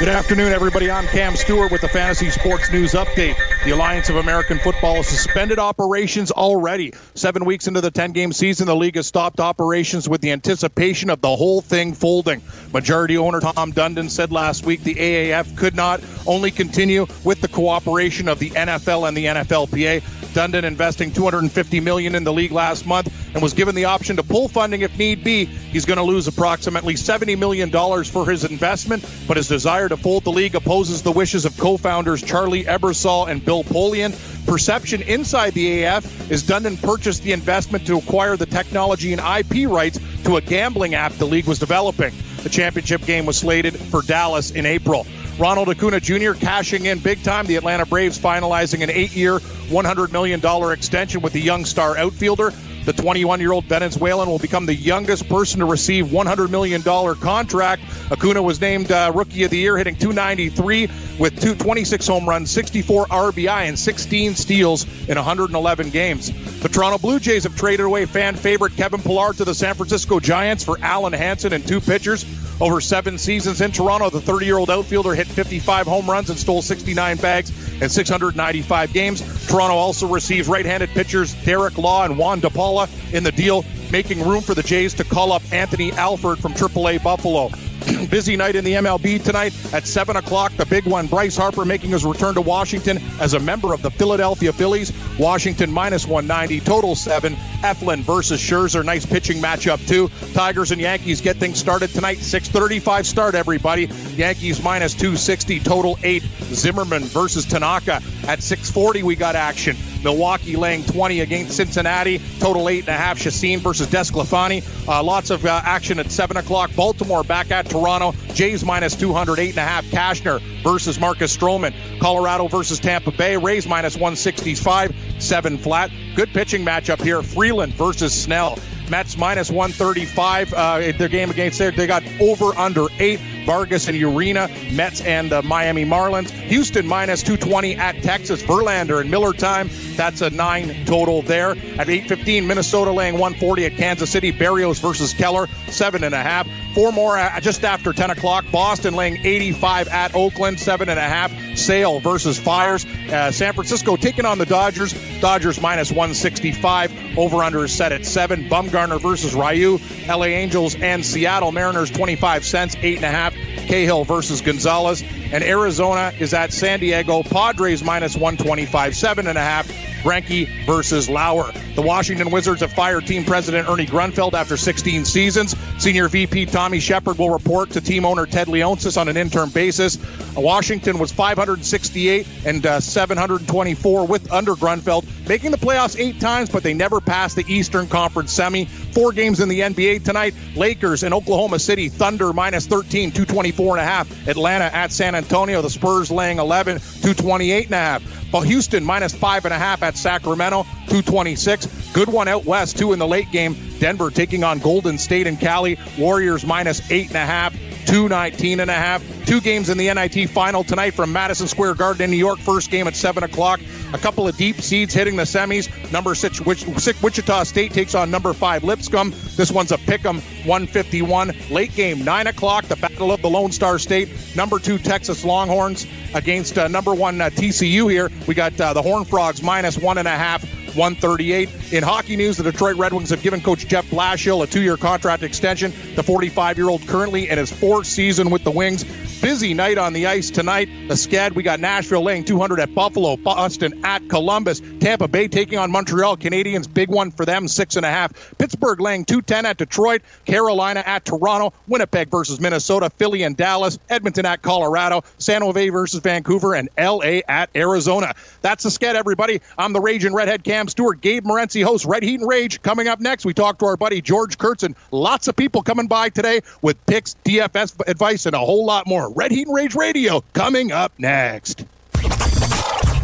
Good afternoon, everybody. I'm Cam Stewart with the Fantasy Sports News Update. The Alliance of American Football has suspended operations already. Seven weeks into the 10 game season, the league has stopped operations with the anticipation of the whole thing folding. Majority owner Tom Dundon said last week the AAF could not only continue with the cooperation of the NFL and the NFLPA. Dundon investing 250 million in the league last month and was given the option to pull funding if need be. He's going to lose approximately 70 million dollars for his investment, but his desire to fold the league opposes the wishes of co-founders Charlie Ebersol and Bill Polian. Perception inside the AF is Dundon purchased the investment to acquire the technology and IP rights to a gambling app the league was developing. The championship game was slated for Dallas in April. Ronald Acuna Jr. cashing in big time. The Atlanta Braves finalizing an eight year, $100 million extension with the young star outfielder. The 21 year old Venezuelan will become the youngest person to receive $100 million contract. Acuna was named uh, Rookie of the Year, hitting 293 with two, 26 home runs, 64 RBI, and 16 steals in 111 games. The Toronto Blue Jays have traded away fan favorite Kevin Pillar to the San Francisco Giants for Alen Hanson and two pitchers. Over seven seasons in Toronto, the 30 year old outfielder hit 55 home runs and stole 69 bags in 695 games. Toronto also receives right handed pitchers Derek Law and Juan DePaula in the deal, making room for the Jays to call up Anthony Alford from AAA Buffalo. Busy night in the MLB tonight at 7 o'clock. The big one, Bryce Harper making his return to Washington as a member of the Philadelphia Phillies. Washington minus 190, total 7. Eflin versus Scherzer. Nice pitching matchup, too. Tigers and Yankees get things started tonight. 635 start, everybody. Yankees minus 260, total 8. Zimmermann versus Tanaka. At 640, we got action. Milwaukee laying 20 against Cincinnati. Total 8.5. Chacin versus DeSclafani. Uh, lots of uh, action at 7 o'clock. Baltimore back at Toronto. Jays minus 200, 8.5. Cashner versus Marcus Stroman. Colorado versus Tampa Bay. Rays minus 165, 7 flat. Good pitching matchup here. Freeland versus Snell. Mets minus 135. Uh, their game against there, they got over under eight. Vargas and Urena, Mets and the Miami Marlins. Houston minus 220 at Texas. Verlander and Miller time. That's a nine total there. At 8:15, Minnesota laying 140 at Kansas City. Berrios versus Keller, seven and a half. Four more just after 10 o'clock. Boston laying 85 at Oakland, seven and a half. Sale versus Fiers. Uh, San Francisco taking on the Dodgers. Dodgers minus 165. Over under is set at seven. Bumgarner versus Ryu. LA Angels and Seattle Mariners 25 cents, eight and a half. Cahill versus Gonzalez. And Arizona is at San Diego. Padres minus 125, seven and a half. Greinke versus Lauer. The Washington Wizards have fired team president Ernie Grunfeld after 16 seasons. Senior VP Tommy Sheppard will report to team owner Ted Leonsis on an interim basis. Washington was 568 and uh, 724 with under Grunfeld, making the playoffs eight times, but they never passed the Eastern Conference semi. Four games in the NBA tonight. Lakers in Oklahoma City. Thunder minus 13, 224 and a half. Atlanta at San Antonio. The Spurs laying 11, 228 and a half. Well, Houston minus five and a half at Sacramento, 226. Good one out west, too, in the late game. Denver taking on Golden State and Cali. Warriors minus eight and a half. 219 and a half. Two games in the NIT final tonight from Madison Square Garden in New York. First game at 7 o'clock. A couple of deep seeds hitting the semis. Number six, Wichita State takes on number five Lipscomb. This one's a pick 'em 151. Late game, 9 o'clock. The Battle of the Lone Star State. Number two Texas Longhorns against uh, number one uh, TCU here. We got uh, the Horn Frogs minus one and a half. 138. In hockey news, the Detroit Red Wings have given coach Jeff Blashill a two year contract extension. The 45 year old currently in his fourth season with the Wings. Busy night on the ice tonight. The SCAD, we got Nashville laying 200 at Buffalo, Boston at Columbus, Tampa Bay taking on Montreal. Canadiens, big one for them, six and a half. Pittsburgh laying 210 at Detroit, Carolina at Toronto, Winnipeg versus Minnesota, Philly and Dallas, Edmonton at Colorado, San Jose versus Vancouver, and LA at Arizona. That's the SCAD, everybody. I'm the Raging Redhead Cam Stewart, Gabe Morency, host Red Heat and Rage. Coming up next, we talk to our buddy George Kurtz and Lots of people coming by today with picks, DFS advice, and a whole lot more. Red Heat and Rage Radio coming up next.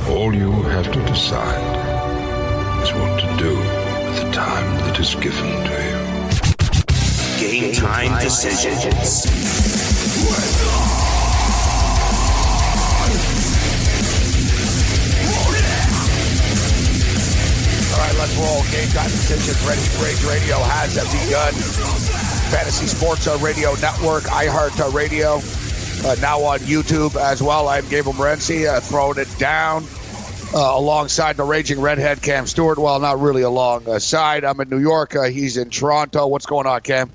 All you have to decide is what to do with the time that is given to you. Game time decisions. All right, let's roll. Game time decisions. Ready Rage Radio has begun. Fantasy Sports Radio Network, iHeart Radio. Uh, now on YouTube as well. I'm Gabriel Morency, uh, throwing it down uh, alongside the raging redhead Cam Stewart. Well, not really alongside. I'm in New York. Uh, he's in Toronto. What's going on, Cam?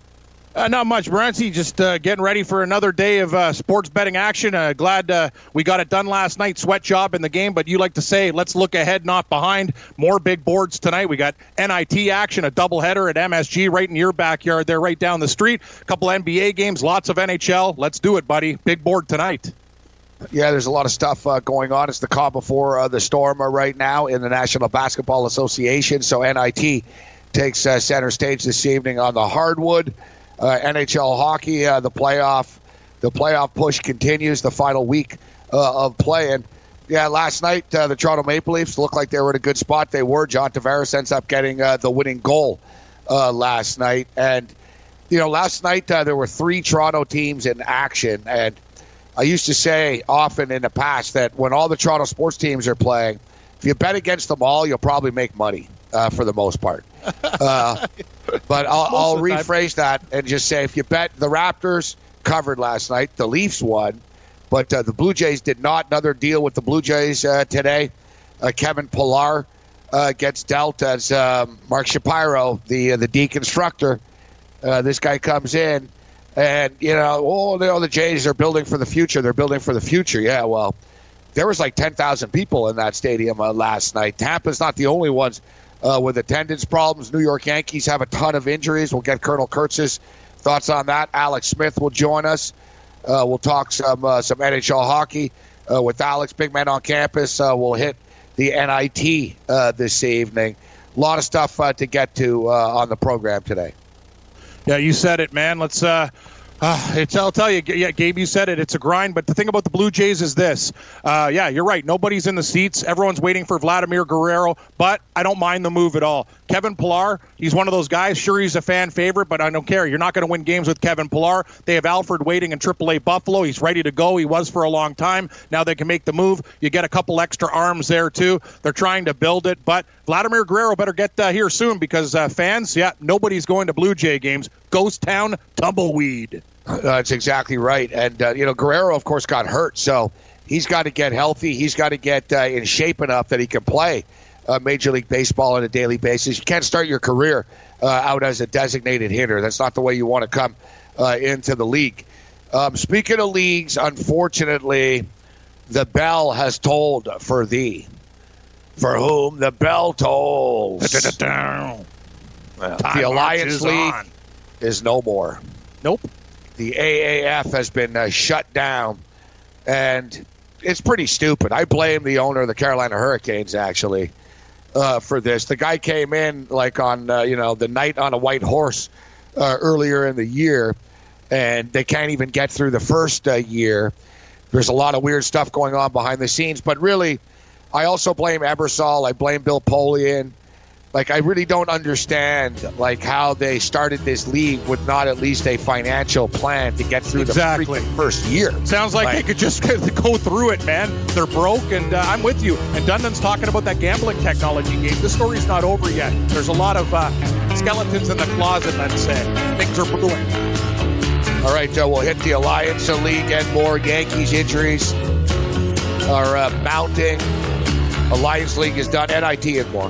Uh, not much, Morency. Just uh, getting ready for another day of uh, sports betting action. Uh, glad uh, we got it done last night. Sweat job in the game, but you like to say, let's look ahead, not behind. More big boards tonight. We got NIT action, a doubleheader at MSG right in your backyard there, right down the street. A couple NBA games, lots of NHL. Let's do it, buddy. Big board tonight. Yeah, there's a lot of stuff uh, going on. It's the call before uh, the storm uh, right now in the National Basketball Association. So NIT takes center stage this evening on the hardwood. Uh, NHL hockey, uh, the playoff, the playoff push continues. The final week uh, of play, and yeah, last night uh, the Toronto Maple Leafs looked like they were in a good spot. They were. John Tavares ends up getting uh, the winning goal last night, and you know, last night there were three Toronto teams in action, and I used to say often in the past that when all the Toronto sports teams are playing, if you bet against them all, you'll probably make money uh, for the most part. Uh, but I'll, I'll rephrase that and just say if you bet the Raptors covered last night, the Leafs won, but uh, the Blue Jays did not. Another deal with the Blue Jays uh, today. Uh, Kevin Pillar uh, gets dealt as um, Mark Shapiro, the the deconstructor. this guy comes in and you know, oh, you know, the Jays are building for the future. They're building for the future. Yeah, well, there was like ten thousand people in that stadium uh, last night. Tampa's not the only ones uh, with attendance problems. New York Yankees have a ton of injuries. We'll get Colonel Kurtz's thoughts on that. Alex Smith will join us. Uh, we'll talk some uh, some NHL hockey uh, with Alex, big man on campus. Uh, we'll hit the NIT this evening. A lot of stuff to get to on the program today. Yeah, you said it, man. Let's. Uh, it's, I'll tell you, yeah, Gabe, you said it. It's a grind. But the thing about the Blue Jays is this. Uh, yeah, you're right. Nobody's in the seats. Everyone's waiting for Vladimir Guerrero. But I don't mind the move at all. Kevin Pillar, he's one of those guys. Sure, he's a fan favorite, but I don't care. You're not going to win games with Kevin Pillar. They have Alford waiting in AAA Buffalo. He's ready to go. He was for a long time. Now they can make the move. You get a couple extra arms there too. They're trying to build it, but Vladimir Guerrero better get uh, here soon because uh, fans, yeah, nobody's going to Blue Jay games. Ghost Town Tumbleweed. Uh, that's exactly right. And, uh, you know, Guerrero, of course, got hurt. So he's got to get healthy. He's got to get uh, in shape enough that he can play uh, Major League Baseball on a daily basis. You can't start your career out as a designated hitter. That's not the way you want to come into the league. Um, speaking of leagues, unfortunately, the bell has tolled for thee. For whom the bell tolls. the Alliance League on. is no more. Nope the AAF has been uh, shut down, and it's pretty stupid. I blame the owner of the Carolina Hurricanes actually uh, for this. The guy came in like on uh, you know the knight on a white horse uh, earlier in the year, and they can't even get through the first uh, year. There's a lot of weird stuff going on behind the scenes, but really, I also blame Ebersol. I blame Bill Polian like I really don't understand like how they started this league with not at least a financial plan to get through exactly. the first year. Sounds like, like, they could just go through it, man. They're broke, and uh, I'm with you. And Dundon's talking about that gambling technology game. The story's not over yet. There's a lot of uh, skeletons in the closet. Let's say things are brewing. All right, uh, we'll hit the Alliance League and more. Yankees injuries are uh, mounting. Alliance League is done. NIT and more.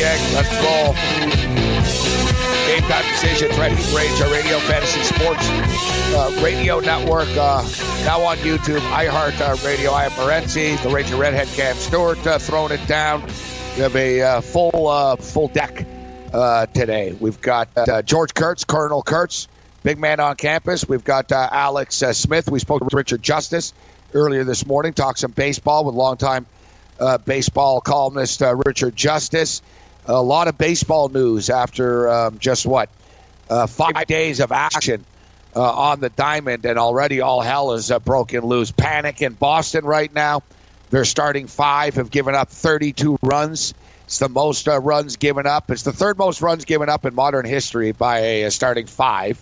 Let's roll. Game time decisions, to Rage, our radio fantasy sports uh, radio network. Uh, now on YouTube, iHeart uh, Radio. I am the Ranger Redhead Cam Stewart, uh, throwing it down. We have a uh, full uh, full deck today. We've got George Kurtz, Colonel Kurtz, big man on campus. We've got Alex Smith. We spoke with Richard Justice earlier this morning, talked some baseball with longtime uh, baseball columnist Richard Justice. A lot of baseball news after um, just what uh, five days of action uh, on the diamond, and already all hell is uh, broken loose. Panic in Boston right now. They're starting five have given up 32 runs. It's the most uh, runs given up. It's the third most runs given up in modern history by a, starting five.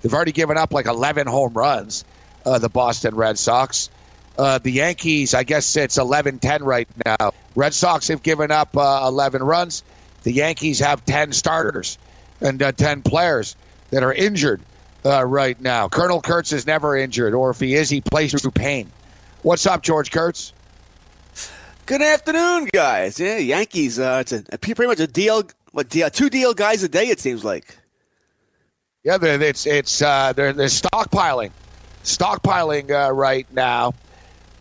They've already given up like 11 home runs, uh, the Boston Red Sox. Uh, the Yankees, I guess it's 11 10 right now. Red Sox have given up uh, 11 runs. The Yankees have 10 starters and uh, 10 players that are injured uh, right now. Colonel Kurtz is never injured, or if he is, he plays through pain. What's up, George Kurtz? Good afternoon, guys. Yeah, Yankees. Uh, it's a, a pretty much a deal. What deal? Two deal guys a day. It seems like. Yeah, they're, it's it's uh, they're they're stockpiling, stockpiling uh, right now.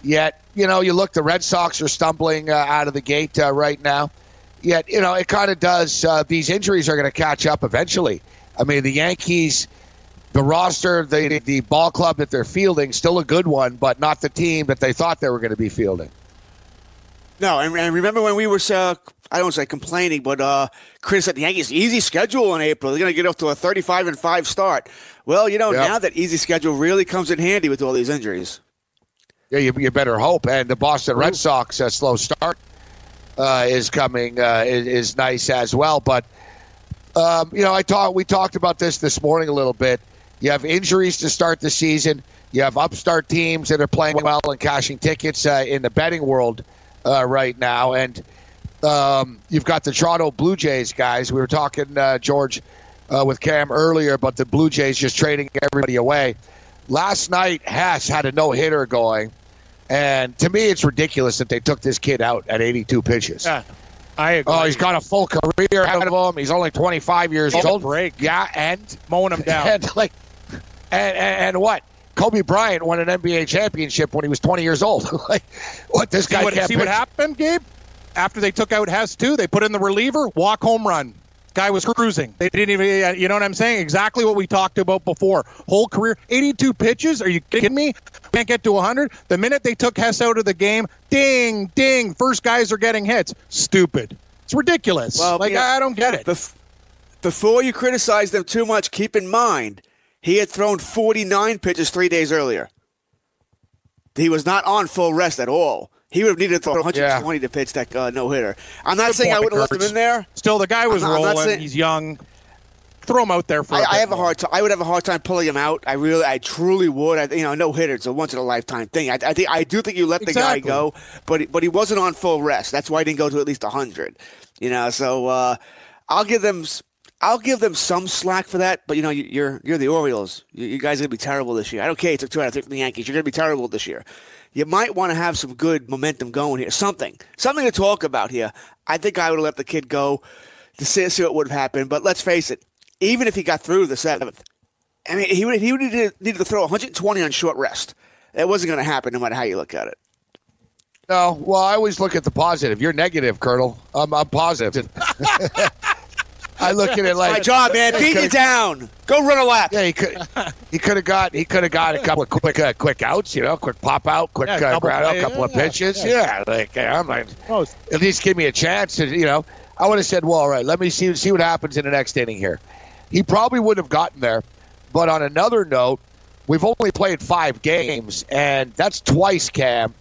Yet you know you look, the Red Sox are stumbling uh, out of the gate uh, right now. Yet you know it kind of does. Uh, these injuries are going to catch up eventually. I mean, the Yankees, the roster, the the ball club that they're fielding, still a good one, but not the team that they thought they were going to be fielding. No, and, and remember when we were, uh, I don't say complaining, but uh, Chris said the Yankees easy schedule in April. They're going to get off to a 35 and five start. Well, you know, yep. now that easy schedule really comes in handy with all these injuries. Yeah, you, you better hope. And the Boston Red Sox uh, slow start uh, is coming uh, is, is, nice as well. But um, you know, I talked we talked about this this morning a little bit. You have injuries to start the season. You have upstart teams that are playing well and cashing tickets uh, in the betting world uh, right now. And um, you've got the Toronto Blue Jays guys. We were talking, uh, George, uh, with Cam earlier but the Blue Jays just trading everybody away. Last night, Hess had a no hitter going. And to me, it's ridiculous that they took this kid out at 82 pitches. Yeah, I oh, agree. Oh, he's got a full career ahead of him. He's only 25 years old. Break. Yeah, and mowing him down. And like, and, and, and what? Kobe Bryant won an NBA championship when he was 20 years old. like, what this guy see what, can't see what happened, Gabe? After they took out Hess too, they put in the reliever, walk home run. Guy was cruising. They didn't even, you know what I'm saying? Exactly what we talked about before. Whole career, 82 pitches. Are you kidding me? Can't get to 100. The minute they took Hess out of the game, ding, ding. First guys are getting hits. Stupid. It's ridiculous. Well, like I don't get it. Before you criticize them too much, keep in mind he had thrown 49 pitches three days earlier. He was not on full rest at all. He would have needed to throw 120 yeah. to pitch that uh, no hitter. I'm not Good saying I would have left him in there. Still, the guy was not, rolling. Saying, He's young. Throw him out there for. I, have more. a hard time. I would have a hard time pulling him out. I really, I truly would. I, you know, no hitter. It's a once in a lifetime thing. I, I think I do think you let exactly. the guy go, but but he wasn't on full rest. That's why he didn't go to at least 100. You know, so uh, I'll give them I'll give them some slack for that, but you know, you're you're the Orioles. You, guys are gonna be terrible this year. I don't care. You took two out of three from the Yankees. You're gonna be terrible this year. You might want to have some good momentum going here. Something, something to talk about here. I think I would have let the kid go to see, see what would have happened. But let's face it, even if he got through the seventh, I mean, he would he would need needed to throw 120 on short rest. It wasn't going to happen, no matter how you look at it. No, well, I always look at the positive. You're negative, Colonel. I'm, I'm positive. I look at it like my job, man. Beat you down. Go run a lap. Yeah, he could. He could have got. He could have got a couple of quick, uh, quick outs. You know, quick pop out, quick yeah, uh, ground out, a couple yeah, of pitches. Yeah, yeah. like I'm like, at least give me a chance. To, you know, I would have said, well, all right, let me see see what happens in the next inning here. He probably wouldn't have gotten there, but on another note, we've only played five games, and that's twice, Cam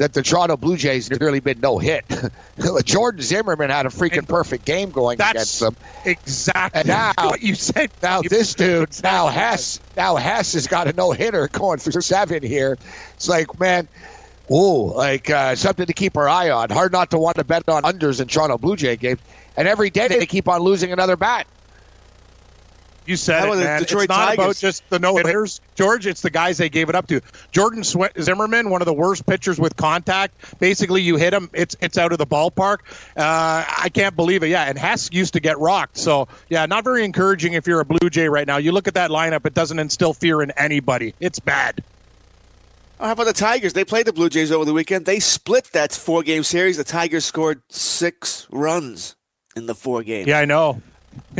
that the Toronto Blue Jays have really been no hit. Jordan Zimmermann had a freaking perfect game going against them. Exactly. And now what you said. Now this dude, now Hess, now Hess has got a no hitter going through seven here. It's like, man, ooh, like uh, something to keep our eye on. Hard not to want to bet on unders in Toronto Blue Jay games. And every day they keep on losing another bat. You said it, man. Detroit it's not Tigers. about just the no hitters, George. It's the guys they gave it up to. Jordan Zimmermann, one of the worst pitchers with contact. Basically, you hit him, it's it's out of the ballpark. Uh, I can't believe it. Yeah, and Hess used to get rocked. So yeah, not very encouraging if you're a Blue Jay right now. You look at that lineup; it doesn't instill fear in anybody. It's bad. Oh, how about the Tigers? They played the Blue Jays over the weekend. They split that four game series. The Tigers scored six runs in the four games. Yeah, I know.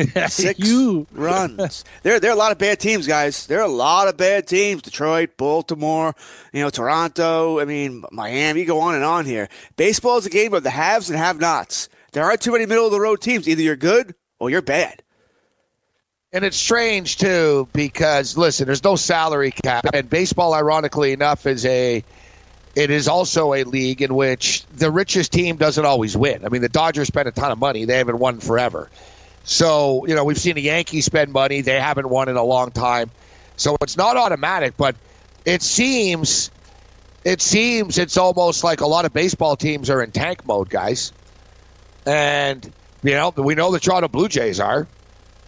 Six You. runs. There, there are a lot of bad teams, guys. There are a lot of bad teams. Detroit, Baltimore, you know, Toronto. I mean, Miami. You go on and on here. Baseball is a game of the haves and have-nots. There aren't too many middle of the road teams. Either you're good or you're bad. And it's strange too because listen, there's no salary cap, and baseball, ironically enough, is a it is also a league in which the richest team doesn't always win. I mean, the Dodgers spend a ton of money; they haven't won forever. So you know, we've seen the Yankees spend money; they haven't won in a long time. So it's not automatic, but it seems it seems it's almost like a lot of baseball teams are in tank mode, guys. And you know, we know the Toronto Blue Jays are.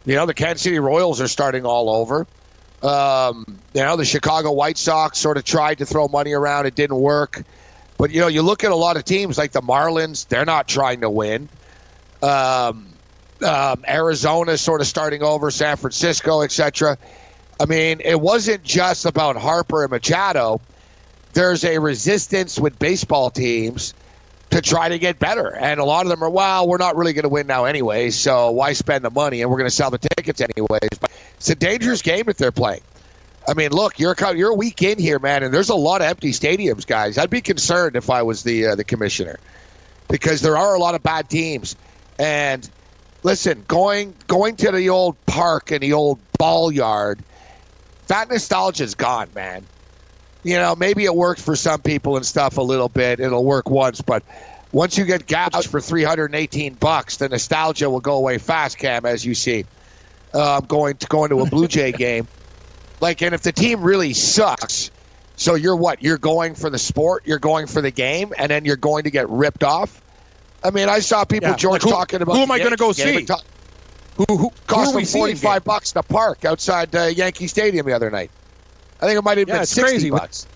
You know, the Kansas City Royals are starting all over. Um, you know, the Chicago White Sox sort of tried to throw money around. It didn't work. But, you know, you look at a lot of teams like the Marlins, they're not trying to win. Um, um, Arizona sort of starting over, San Francisco, etc. I mean, it wasn't just about Harper and Machado. There's a resistance with baseball teams to try to get better. And a lot of them are, well, we're not really going to win now anyway, so why spend the money? And we're going to sell the tickets anyways. But it's a dangerous game that they're playing. I mean, look, you're you're a week in here, man, and there's a lot of empty stadiums, guys. I'd be concerned if I was the uh, the commissioner because there are a lot of bad teams. And listen, going going to the old park and the old ball yard, that nostalgia's gone, man you know, maybe it works for some people and stuff a little bit. It'll work once, but once you get gouged for 318 bucks, the nostalgia will go away fast, Cam, as you see. Uh, going to going to a Blue Jay game. Like, and if the team really sucks, so you're what? You're going for the sport, you're going for the game, and then you're going to get ripped off. I mean, I saw people, Yeah, George, like who- talking about who am I gonna go see? Who, who, who cost we them 45 bucks to park outside uh, Yankee Stadium the other night. I think it might have Yeah, been 60 crazy. bucks.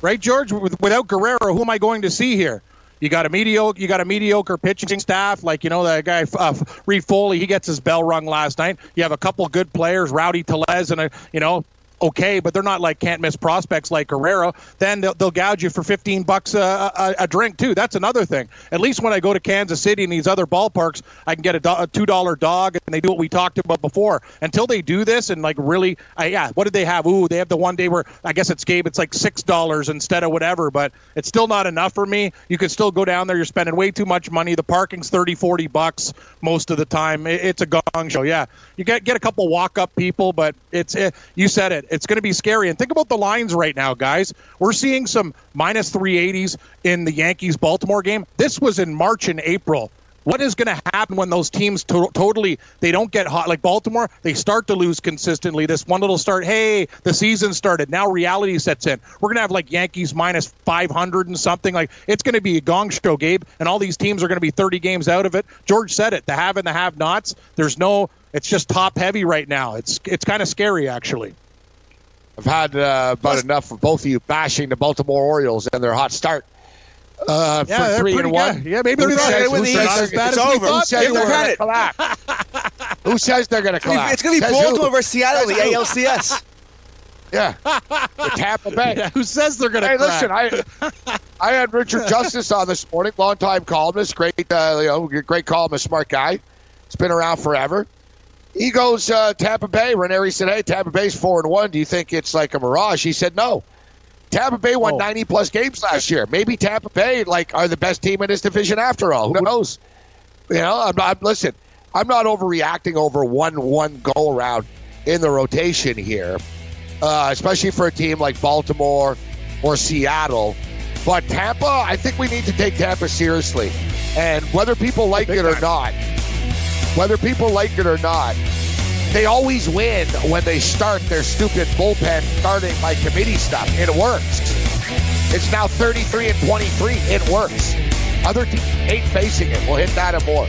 right, George? With- Without Guerrero, who am I going to see here? You got a mediocre, you got a mediocre pitching staff, like you know that guy uh, Reid-Foley. He gets his bell rung last night. You have a couple good players, Rowdy Tellez, and a you know okay, but they're not like can't miss prospects like Guerrero. Then they'll, they'll gouge you for fifteen bucks a, a, a drink too. That's another thing. At least when I go to Kansas City and these other ballparks, I can get a, do- a two dollar dog, and they do what we talked about before. Until they do this and like really, I, yeah, what did they have? Ooh, they have the one day where I guess it's Gabe. It's like six dollars instead of whatever, but it's still not enough for me. You can still go down there. You're spending way too much money. The parking's 30, 40 bucks most of the time. It, it's a gong show. Yeah, you get get a couple walk up people, but it's it, you said it. It's going to be scary. And think about the lines right now, guys. We're seeing some minus 380s in the Yankees Baltimore game. This was in March and April. What is going to happen when those teams to- totally they don't get hot like Baltimore? They start to lose consistently. This one little start, hey, the season started. Now reality sets in. We're going to have like Yankees minus 500 and something. Like it's going to be a gong show, Gabe, and all these teams are going to be 30 games out of it. George said it. The have and the have-nots. There's no. It's just top heavy right now. It's it's kind of scary actually. I've had uh, about enough of both of you bashing the Baltimore Orioles and their hot start. Uh, Yeah, for three pretty and one. good. Yeah, maybe Who they're not says- gonna win who the says East. they're It's gonna- It's over. Who says Give them they're gonna collapse? Who says they're going to collapse? It's going to be Baltimore versus Seattle in the ALCS. Yeah, the Tampa Bay. Yeah, who says they're going to Hey, crack? listen, I I had Richard Justice on this morning, longtime columnist, great, uh, you know, great columnist, smart guy. It's been around forever. He goes uh, Tampa Bay. Ranieri said, "Hey, Tampa Bay's four and one. Do you think it's like a mirage?" He said, "No. Tampa Bay won Oh. 90 plus games last year. Maybe Tampa Bay like are the best team in this division after all. Who knows? You know, I'm not. Listen, I'm not overreacting over one one go around in the rotation here, uh, especially for a team like Baltimore or Seattle. But Tampa, I think we need to take Tampa seriously, and whether people like it or not, whether people like it or not, they always win when they start their stupid bullpen starting by committee stuff. It works. It's now 33 and 23. It works. Other teams facing it. We'll hit that and more.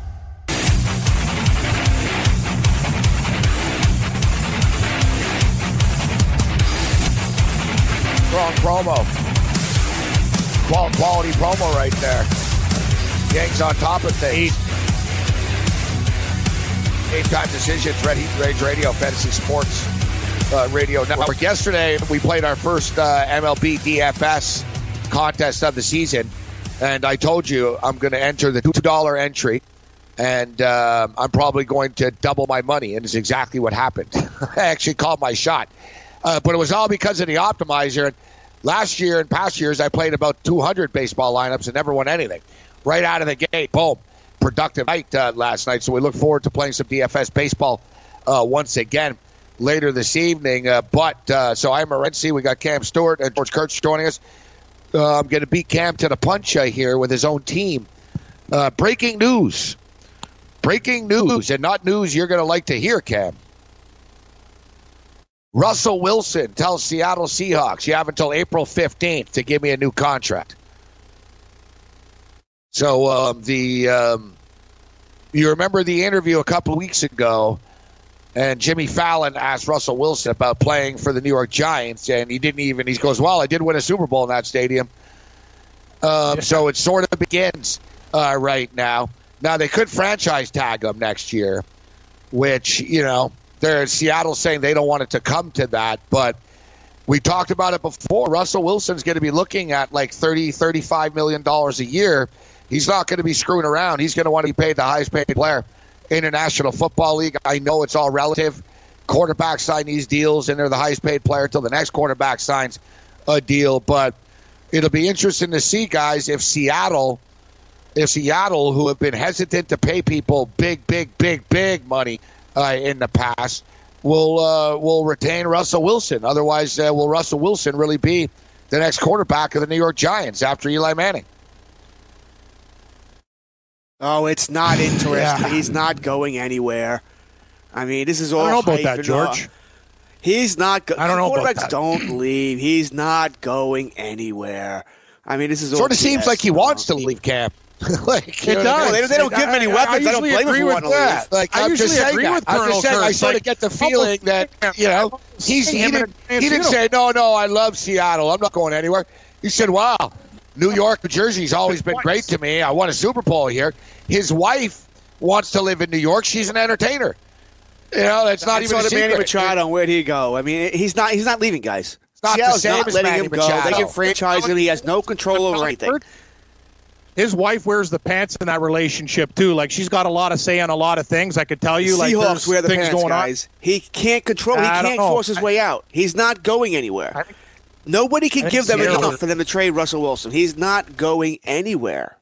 Promo. Quality promo right there. Gang's on top of things. Eight time decisions, Red Heat Rage Radio, Fantasy Sports uh, Radio Network. Yesterday, we played our first uh, MLB DFS contest of the season, and I told you I'm going to enter the $2 entry, and uh, I'm probably going to double my money, and it's exactly what happened. I actually called my shot. Uh, but it was all because of the optimizer. And last year and past years, I played about 200 baseball lineups and never won anything. Right out of the gate, boom productive night uh, last night. So we look forward to playing some DFS baseball uh, once again later this evening. Uh, but uh, so I'm Morency. We got Cam Stewart and George Kurtz joining us. Uh, I'm going to beat Cam to the punch here with his own team. breaking news. Breaking news, and not news you're going to like to hear, Cam. Russell Wilson tells Seattle Seahawks you have until April 15th to give me a new contract. So um, the um, you remember the interview a couple weeks ago, and Jimmy Fallon asked Russell Wilson about playing for the New York Giants, and he didn't even. He goes, "Well, I did win a Super Bowl in that stadium." Um, so it sort of begins uh, right now. Now they could franchise tag him next year, which you know they're Seattle saying they don't want it to come to that, but we talked about it before. Russell Wilson's going to be looking at like 30, 35 million dollars a year He's not going to be screwing around. He's going to want to be paid the highest paid player in the National Football League. I know it's all relative. Quarterbacks sign these deals, and they're the highest paid player until the next quarterback signs a deal. But it'll be interesting to see, guys, if Seattle, if Seattle, who have been hesitant to pay people big, big, big, big money uh, in the past, will uh, will retain Russell Wilson. Otherwise, uh, will Russell Wilson really be the next quarterback of the New York Giants after Eli Manning? Oh, it's not interesting. yeah. He's not going anywhere. I mean, this is all. I don't know about that, George. He's not. Go- I don't know Quarterbacks about that. don't leave. He's not going anywhere. I mean, this is sort of seems like he wants to leave camp. like it does. They, they don't give him any weapons. I, I, I don't blame him for wanting to leave. Like I I'm usually just agree with. Colonel I'm just saying, I sort of get the feeling that you know he's he didn't, he didn't say no, no. I love Seattle. I'm not going anywhere. He said, "Wow, New York, New Jersey's always been great to me. I won a Super Bowl here. His wife wants to live in New York. She's an entertainer. You know, that's not even a secret. Manny Machado, where'd he go? I mean, he's not. He's not leaving, guys. It's not Seattle's the not letting Manny him go. Machado. They can franchise him. He has no control over anything. His wife wears the pants in that relationship too. Like she's got a lot of say on a lot of things. I could tell you. Like Seahawks wear the things pants, going guys. He can't control. He I can't force his way out. He's not going anywhere. Nobody can I give them enough for them to trade Russell Wilson. He's not going anywhere.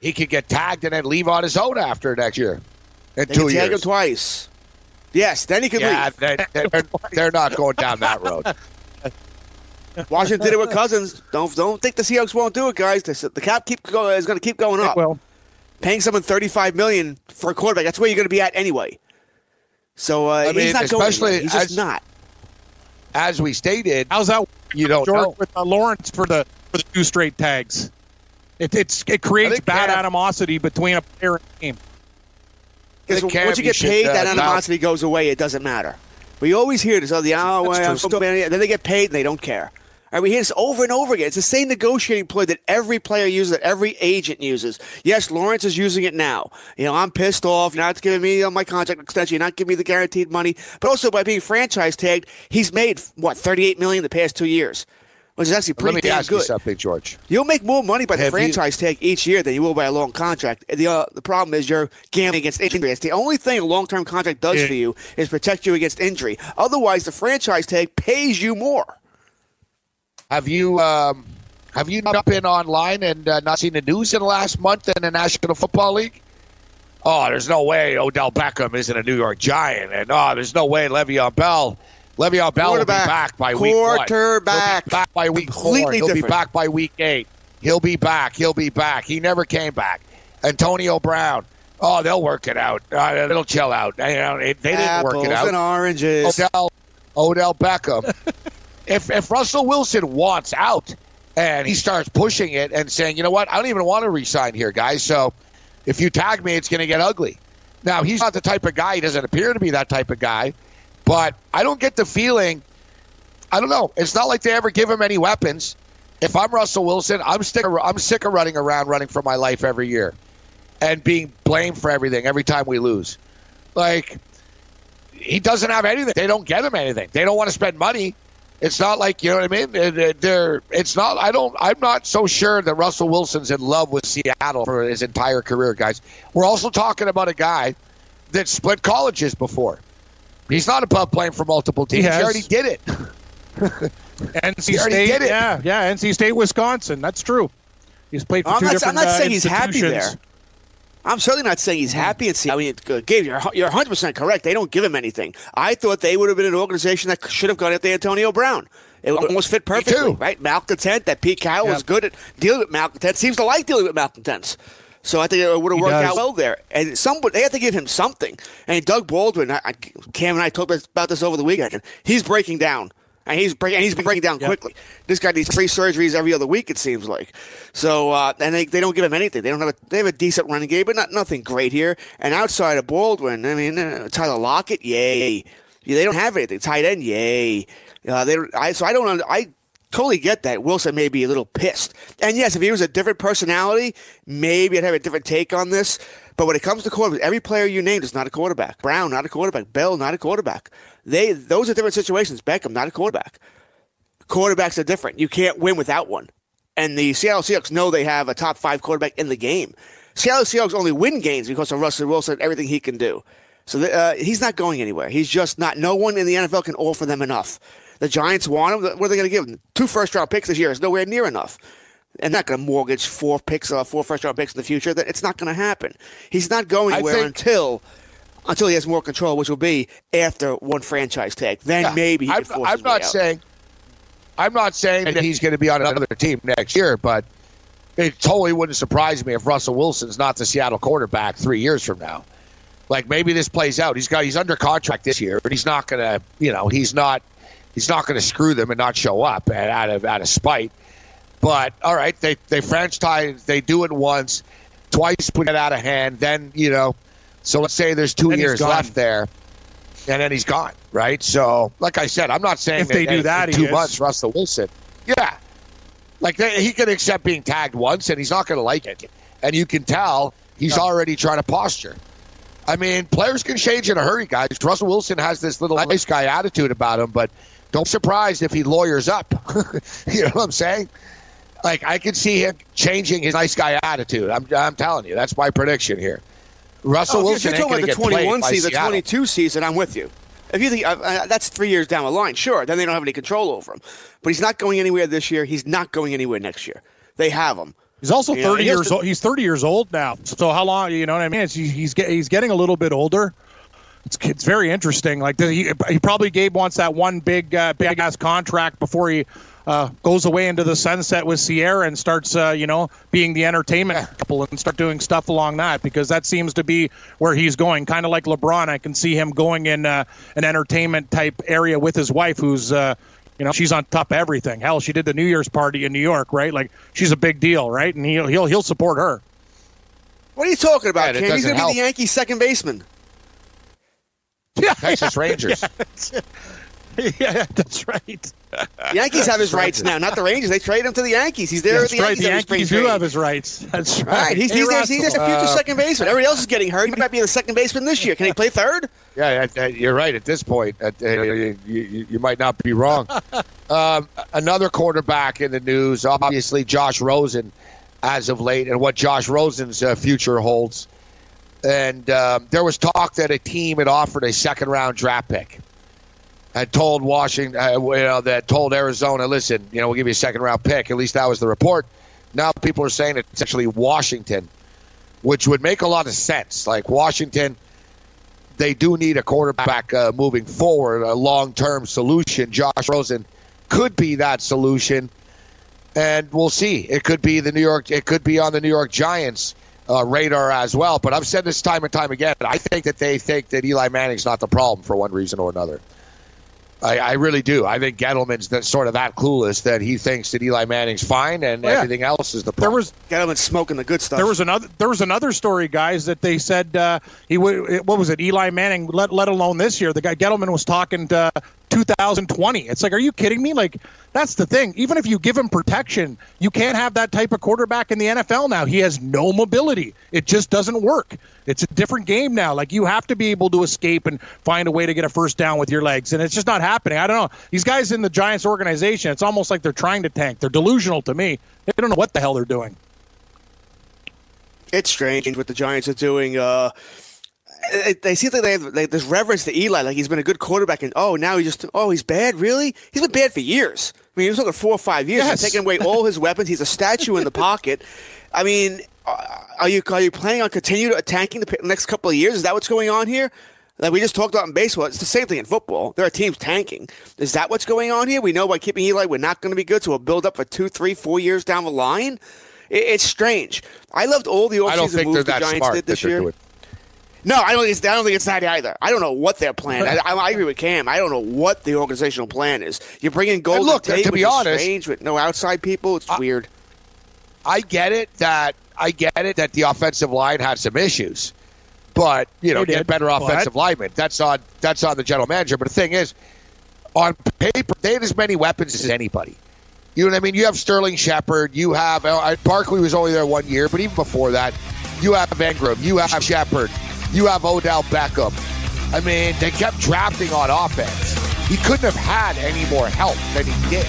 He could get tagged and then leave on his own after next year. In They two can tag him years. twice. Yes, then he can Yeah, leave. they, they're, they're not going down that road. Washington did it with Cousins. Don't don't think the Seahawks won't do it, guys. The, the cap keep go, is going to keep going up. Well, Paying someone thirty five million for a quarterback, that's where you're going to be at anyway. So uh, I mean, he's not going. especially anywhere. He's just as- not. As we stated, how's that, you don't George, know. with uh, Lawrence for the for the two straight tags? It it's it creates bad Cam- animosity between a player and a team. Because once you you get should, paid, uh, that now- animosity goes away. It doesn't matter. We always hear this. Oh, the oh, well, I'm true. still then they get paid and they don't care. All right, we hear this over and over again. It's the same negotiating ploy that every player uses, that every agent uses. Yes, Lawrence is using it now. You know, I'm pissed off. You're not giving me my contract extension. You're not giving me the guaranteed money. But also by being franchise tagged, he's made what 38 million the past two years, which is actually pretty Let me damn ask you good. something, George. You'll make more money by the Have you- franchise tag each year than you will by a long contract. The uh, the problem is you're gambling against injury. It's the only thing a long term contract does Yeah. for you is protect you against injury. Otherwise, the franchise tag pays you more. Have you um, have you not been online and uh, not seen the news in the last month in the National Football League? Oh, there's no way Odell Beckham isn't a New York Giant, and oh, there's no way Le'Veon Bell, Le'Veon Bell will be back by week one. Quarterback. He'll be back by week four. Completely He'll be back by week eight. He'll be back. He'll be back. He never came back. Antonio Brown. Oh, they'll work it out. Uh, it'll chill out. Know, they didn't Apples work it out. Apples and oranges. Odell, Odell Beckham. if if Russell Wilson wants out and he starts pushing it and saying, you know what, I don't even want to resign here, guys. So if you tag me, it's going to get ugly. Now he's not the type of guy. He doesn't appear to be that type of guy. But I don't get the feeling I don't know. It's not like they ever give him any weapons. If I'm Russell Wilson, I'm sick. Of, I'm sick of running around, running for my life every year, and being blamed for everything every time we lose. Like he doesn't have anything. They don't get him anything. They don't want to spend money. It's not like you know what I mean. They're. It's not. I don't. I'm not so sure that Russell Wilson's in love with Seattle for his entire career, guys. We're also talking about a guy that split colleges before. He's not above playing for multiple teams. He, he already did it. NC State, yeah, yeah, NC State, Wisconsin. That's true. He's played for I'm two not, different I'm not uh, saying he's happy there. I'm certainly not saying he's Mm-hmm. happy at Seattle. I mean, Gabe, you're, you're 100% correct. They don't give him anything. I thought they would have been an organization that should have gone after Antonio Brown. It almost fit perfectly, right? Malcontent, that Pete Carroll Yep. was good at dealing with malcontents, seems to like dealing with malcontents. So I think it would have worked out well there. And some, they have to give him something. And Doug Baldwin, I, I, Cam and I talked about this over the weekend. He's breaking down. And he's breaking, and he's breaking down quickly. This guy needs three surgeries every other week. It seems like. So, uh, and they, they don't give him anything. They don't have a they have a decent running game, but not nothing great here. And outside of Baldwin, I mean, uh, Tyler Lockett, yay. Yeah, they don't have anything. Tight end, yay. Uh, they I so I don't under- I totally get that. Wilson may be a little pissed. And yes, if he was a different personality, maybe I'd have a different take on this. But when it comes to quarterbacks, every player you named is not a quarterback. Brown, not a quarterback. Bell, not a quarterback. They those are different situations. Beckham, not a quarterback. Quarterbacks are different. You can't win without one. And the Seattle Seahawks know they have a top five quarterback in the game. Seattle Seahawks only win games because of Russell Wilson and everything he can do. So uh, he's not going anywhere. He's just not. No one in the NFL can offer them enough. The Giants want him. What are they going to give him? Two first round picks this year is nowhere near enough. And not going to mortgage four picks, uh, four first round picks in the future. That it's not going to happen. He's not going anywhere think- until until he has more control, which will be after one franchise tag. Then Yeah, maybe he I'm, I'm not saying. I'm not saying that he's going to be on another team next year, but it totally wouldn't surprise me if Russell Wilson's not the Seattle quarterback three years from now. Like maybe this plays out. He's got he's under contract this year, but he's not going to. You know, he's not. He's not going to screw them and not show up and out of out of spite. But all right, they they franchise. They do it once, twice, put it out of hand. Then you know. So let's say there's two Then years left there and then he's gone, right? So, like I said, I'm not saying If they do that, he two is. months, Russell Wilson, yeah, like they, he can accept being tagged once, and he's not going to like it, and you can tell he's already trying to posture. I mean, players can change in a hurry, guys. Russell Wilson has this little nice guy attitude about him, but don't be surprised if he lawyers up. you know what I'm saying? Like I could see him changing his nice guy attitude. I'm, I'm telling you, that's my prediction here. Russell Oh, if Wilson you're ain't talking going about the 21 season, Seattle. 22 season, I'm with you. If you think uh, uh, that's three years down the line, sure, then they don't have any control over him. But he's not going anywhere this year. He's not going anywhere next year. They have him. He's also You 30 he has years to- old. He's 30 years old now. So how long? You know what I mean? It's, he's he's, get, he's getting a little bit older. It's, it's very interesting. Like he, he probably Gabe wants that one big uh, big ass contract before he uh, goes away into the sunset with Ciara and starts uh, you know being the entertainment couple and start doing stuff along that because that seems to be where he's going. Kind of like LeBron, I can see him going in uh, an entertainment type area with his wife, who's. Uh, you know, she's on top of everything. Hell, she did the New Year's party in New York, right? Like, she's a big deal, right? And he'll he'll he'll support her. What are you talking about, Yeah, it Cam? He's going to be the Yankees' second baseman. Yeah, Texas Rangers. yeah, that's right. Yankees have his rights now, not the Rangers. They trade him to the Yankees. He's there That's at the right. Yankees. The every spring Yankees do training. have his rights. That's right. Right, he's, Hey, he's, there's, he's Russell. a future second baseman. Everybody else is getting hurt. He might be the second baseman this year. Can he play third? Yeah, that- that- you're right. At this point, uh, you, you, you might not be wrong. um, another quarterback in the news, obviously Josh Rosen, as of late, and what Josh Rosen's uh, future holds. And um, there was talk that a team had offered a second round draft pick. Had told Washington, uh, you know, that told Arizona, listen, you know, we'll give you a second round pick. At least that was the report. Now people are saying it's actually Washington, which would make a lot of sense. Like Washington they do need a quarterback uh, moving forward, a long term solution. Josh Rosen could be that solution, and we'll see. It could be the New York. It could be on the New York Giants. Uh, radar as well, but I've said this time and time again. I think that they think that Eli Manning's not the problem for one reason or another. I, I really do. I think Gettleman's that sort of that clueless that he thinks that Eli Manning's fine and Oh, yeah. everything else is the problem. There was Get him smoking the good stuff. there was another there was another story, guys, that they said uh, he would. What was it? Eli Manning. Let let alone this year, the guy Gettleman was talking to 2020. It's like, are you kidding me? Like, that's the thing. Even if you give him protection, you can't have that type of quarterback in the NFL now. He has no mobility. It just doesn't work. It's a different game now. Like, you have to be able to escape and find a way to get a first down with your legs. And it's just not happening. I don't know. These guys in the Giants organization, it's almost like they're trying to tank. They're delusional to me. They don't know what the hell they're doing. It's strange what the Giants are doing. Uh, they seem like they have like, this reverence to Eli, like he's been a good quarterback, and oh, now he just oh he's bad. Really, he's been bad for years. I mean, he was looking four or five years. Yes. taking away all his weapons. He's a statue in the pocket. I mean, uh, are you are you planning on continuing to attacking the next couple of years? Is that what's going on here? Like we just talked about in baseball, it's the same thing in football. There are teams tanking. Is that what's going on here? We know by keeping Eli, we're not going to be good, so we'll build up for two, three, four years down the line. It's strange. I loved all the offseason moves the Giants did this year. No, I don't. Think it's, I don't think it's that either. I don't know what their plan. I, I, I, agree with Cam. I don't know what the organizational plan is. You bring in Golden look, Tate, to be honest, strange with no outside people. It's I, weird. I get it that I get it that the offensive line had some issues, but you know, get better offensive but? linemen. That's on that's on the general manager. But the thing is, on paper, they had as many weapons as anybody. You know what I mean? You have Sterling Shepard. You have uh, Barkley was only there one year, but even before that, you have Engram. You have Shepard. You have Odell Beckham. I mean, they kept drafting on offense. He couldn't have had any more help than he did.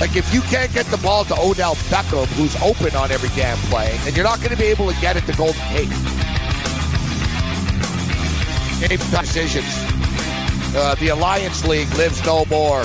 Like, if you can't get the ball to Odell Beckham, who's open on every damn play, then you're not going to be able to get it to Golden Tate. Game decisions. Uh, the Alliance League lives no more.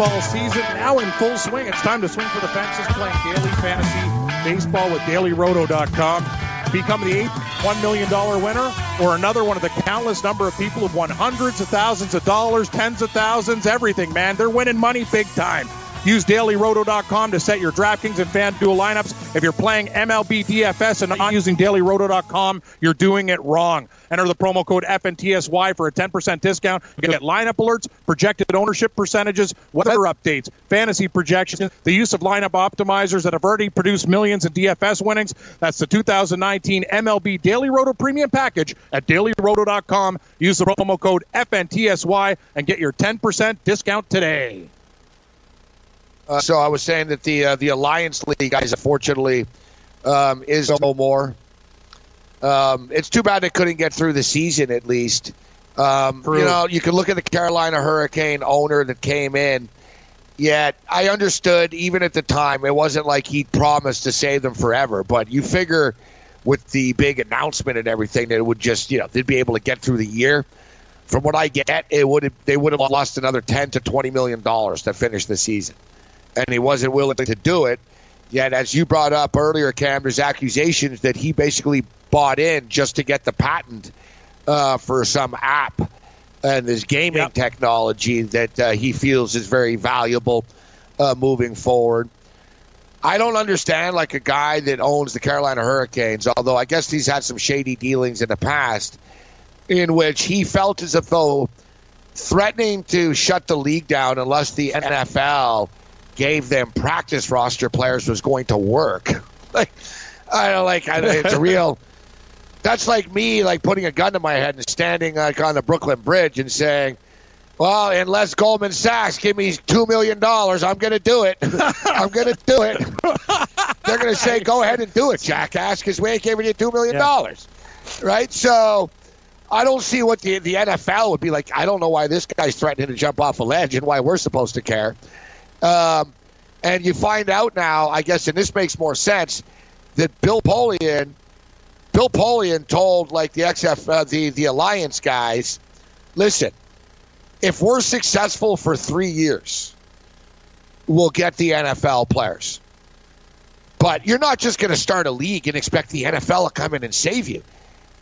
Baseball season now in full swing. It's time to swing for the fences playing daily fantasy baseball with dailyroto.com. Become the eighth $1 million winner or another one of the countless number of people who've won hundreds of thousands of dollars, tens of thousands, everything, man. They're winning money big time. Use dailyroto.com to set your DraftKings and FanDuel lineups. If you're playing MLB DFS and not using dailyroto.com, you're doing it wrong. Enter the promo code FNTSY for a 10% discount. You get lineup alerts, projected ownership percentages, weather updates, fantasy projections, the use of lineup optimizers that have already produced millions in DFS winnings. That's the 2019 MLB Daily Roto Premium Package at dailyroto.com. Use the promo code FNTSY and get your 10% discount today. Uh, so I was saying that the uh, the Alliance League guys, unfortunately, um, is no more. Um, it's too bad they couldn't get through the season at least. Um, you know, you can look at the Carolina Hurricane owner that came in. Yet I understood even at the time it wasn't like he promised to save them forever. But you figure with the big announcement and everything that it would just you know they'd be able to get through the year. From what I get, it would they would have lost another ten to twenty million dollars to finish the season and he wasn't willing to do it. Yet, as you brought up earlier, Cam, there's accusations that he basically bought in just to get the patent uh, for some app and this gaming yep. technology that uh, he feels is very valuable uh, moving forward. I don't understand like a guy that owns the Carolina Hurricanes, although I guess he's had some shady dealings in the past, in which he felt as if though threatening to shut the league down unless the NFL gave them practice roster players was going to work. like, I don't like. I, it's a real. That's like me, like putting a gun to my head and standing like on the Brooklyn Bridge and saying, "Well, unless Goldman Sachs give me two million dollars, I'm going to do it. I'm going to do it." They're going to say, "Go ahead and do it, jackass," because we ain't giving you two million dollars, yeah. right? So. I don't see what the the NFL would be like. I don't know why this guy's threatening to jump off a ledge and why we're supposed to care. Um, and you find out now, I guess, and this makes more sense, that Bill Polian, Bill Polian told like the XF, uh, the the Alliance guys, listen, if we're successful for three years, we'll get the NFL players. But you're not just going to start a league and expect the NFL to come in and save you.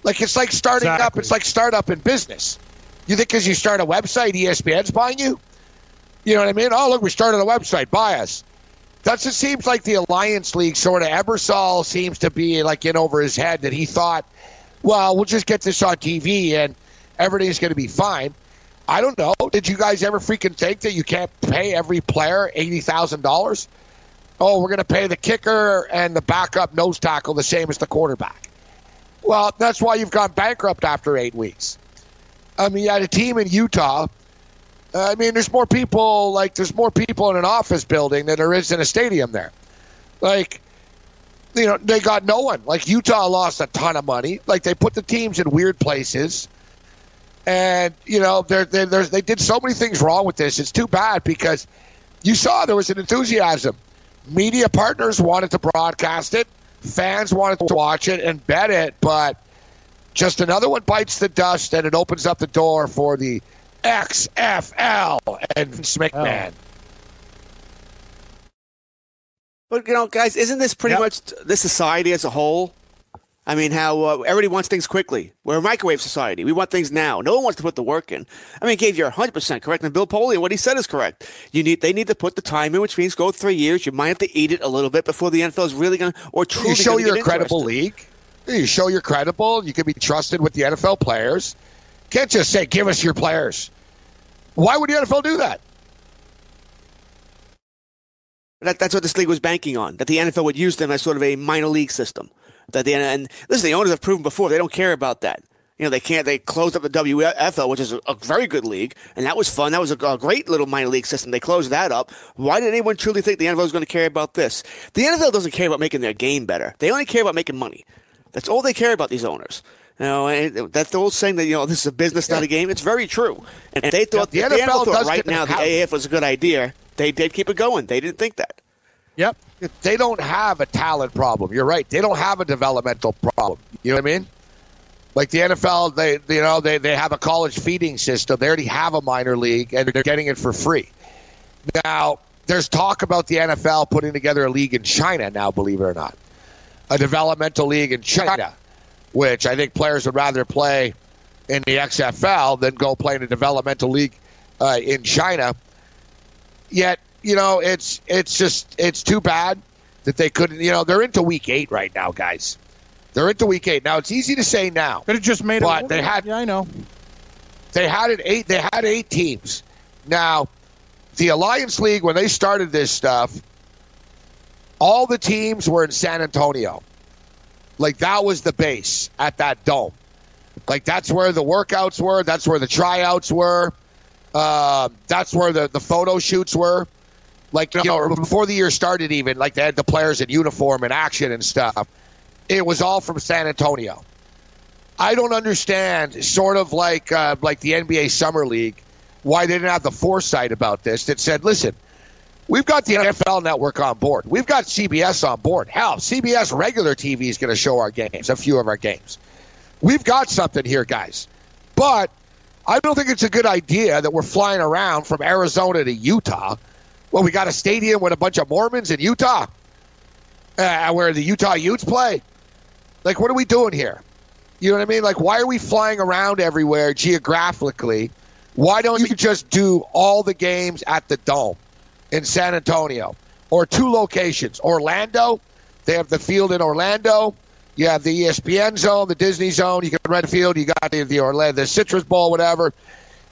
Like it's like starting exactly. up. It's like startup in business. You think because you start a website, ESPN's buying you? You know what I mean? Oh, look, we started a website. Buy us. That's it seems like the Alliance League sort of Ebersol seems to be like in over his head that he thought, well, we'll just get this on TV and everything's going to be fine. I don't know. Did you guys ever freaking think that you can't pay every player eighty thousand dollars? Oh, we're going to pay the kicker and the backup nose tackle the same as the quarterback. Well, that's why you've gone bankrupt after eight weeks. I mean, you had a team in Utah I mean, there's more people like there's more people in an office building than there is in a stadium there. Like, you know, they got no one. Like Utah lost a ton of money. Like they put the teams in weird places, and you know, they're, they're, they did so many things wrong with this. It's too bad because you saw there was an enthusiasm. Media partners wanted to broadcast it, fans wanted to watch it and bet it, but just another one bites the dust, and it opens up the door for the XFL and Vince McMahon. But you know, guys, isn't this pretty yep. much the society as a whole? I mean, how uh, everybody wants things quickly. We're a microwave society. We want things now. No one wants to put the work in. I mean, Gabe, you're 100% correct. And Bill Polian, what he said is correct. You need, They need to put the time in, which means go three years. You might have to eat it a little bit before the NFL is really going to, or truly You show you're a credible league. You show you're credible. You can be trusted with the NFL players. Can't just say, give us your players. Why would the NFL do that? that that's what this league was banking on, that the NFL would use them as sort of a minor league system. That the, and listen, the owners have proven before they don't care about that. You know, they can't. They closed up the WFL, which is a, a very good league, and that was fun. That was a, a, great little minor league system. They closed that up. Why did anyone truly think the NFL was going to care about this? The NFL doesn't care about making their game better. They only care about making money. That's all they care about. These owners. You know, eh, that old saying that you know this is a business, yeah. not a game. It's very true. And they thought yeah, the, the, NFL, thought right now the AF was a good idea. They did keep it going. They didn't think that. Yep. They don't have a talent problem. You're right. They don't have a developmental problem. You know what I mean? Like the NFL, they you know they, they have a college feeding system. They already have a minor league, and they're getting it for free. Now, there's talk about the NFL putting together a league in China now. Believe it or not, a developmental league in China which I think players would rather play in the XFL than go play in a developmental league uh, in China. Yet, you know, it's it's just it's too bad that they couldn't. You know, they're into week eight right now, guys. They're into week eight now. It's easy to say now. Could have just made but it. they had. Yeah, I know. They had it eight. They had eight teams. Now, the Alliance League when they started this stuff, all the teams were in San Antonio. Like that was the base at that dome. Like that's where the workouts were. That's where the tryouts were. Uh, that's where the, the photo shoots were. Like you know, before the year started, even like they had the players in uniform and action and stuff. It was all from San Antonio. I don't understand, sort of like uh, like the NBA Summer League, why they didn't have the foresight about this. That said, listen, We've got the NFL network on board. We've got CBS on board. Hell, CBS regular TV is going to show our games, a few of our games. We've got something here, guys. But I don't think it's a good idea that we're flying around from Arizona to Utah. Well, we got a stadium with a bunch of Mormons in Utah, uh, where the Utah Utes play. Like, what are we doing here? You know what I mean? Like, why are we flying around everywhere geographically? Why don't you just do all the games at the dome? In San Antonio, or two locations. Orlando, they have the field in Orlando. You have the ESPN zone, the Disney zone. You got Red Field. You got the, the Orlando, the Citrus Bowl, whatever.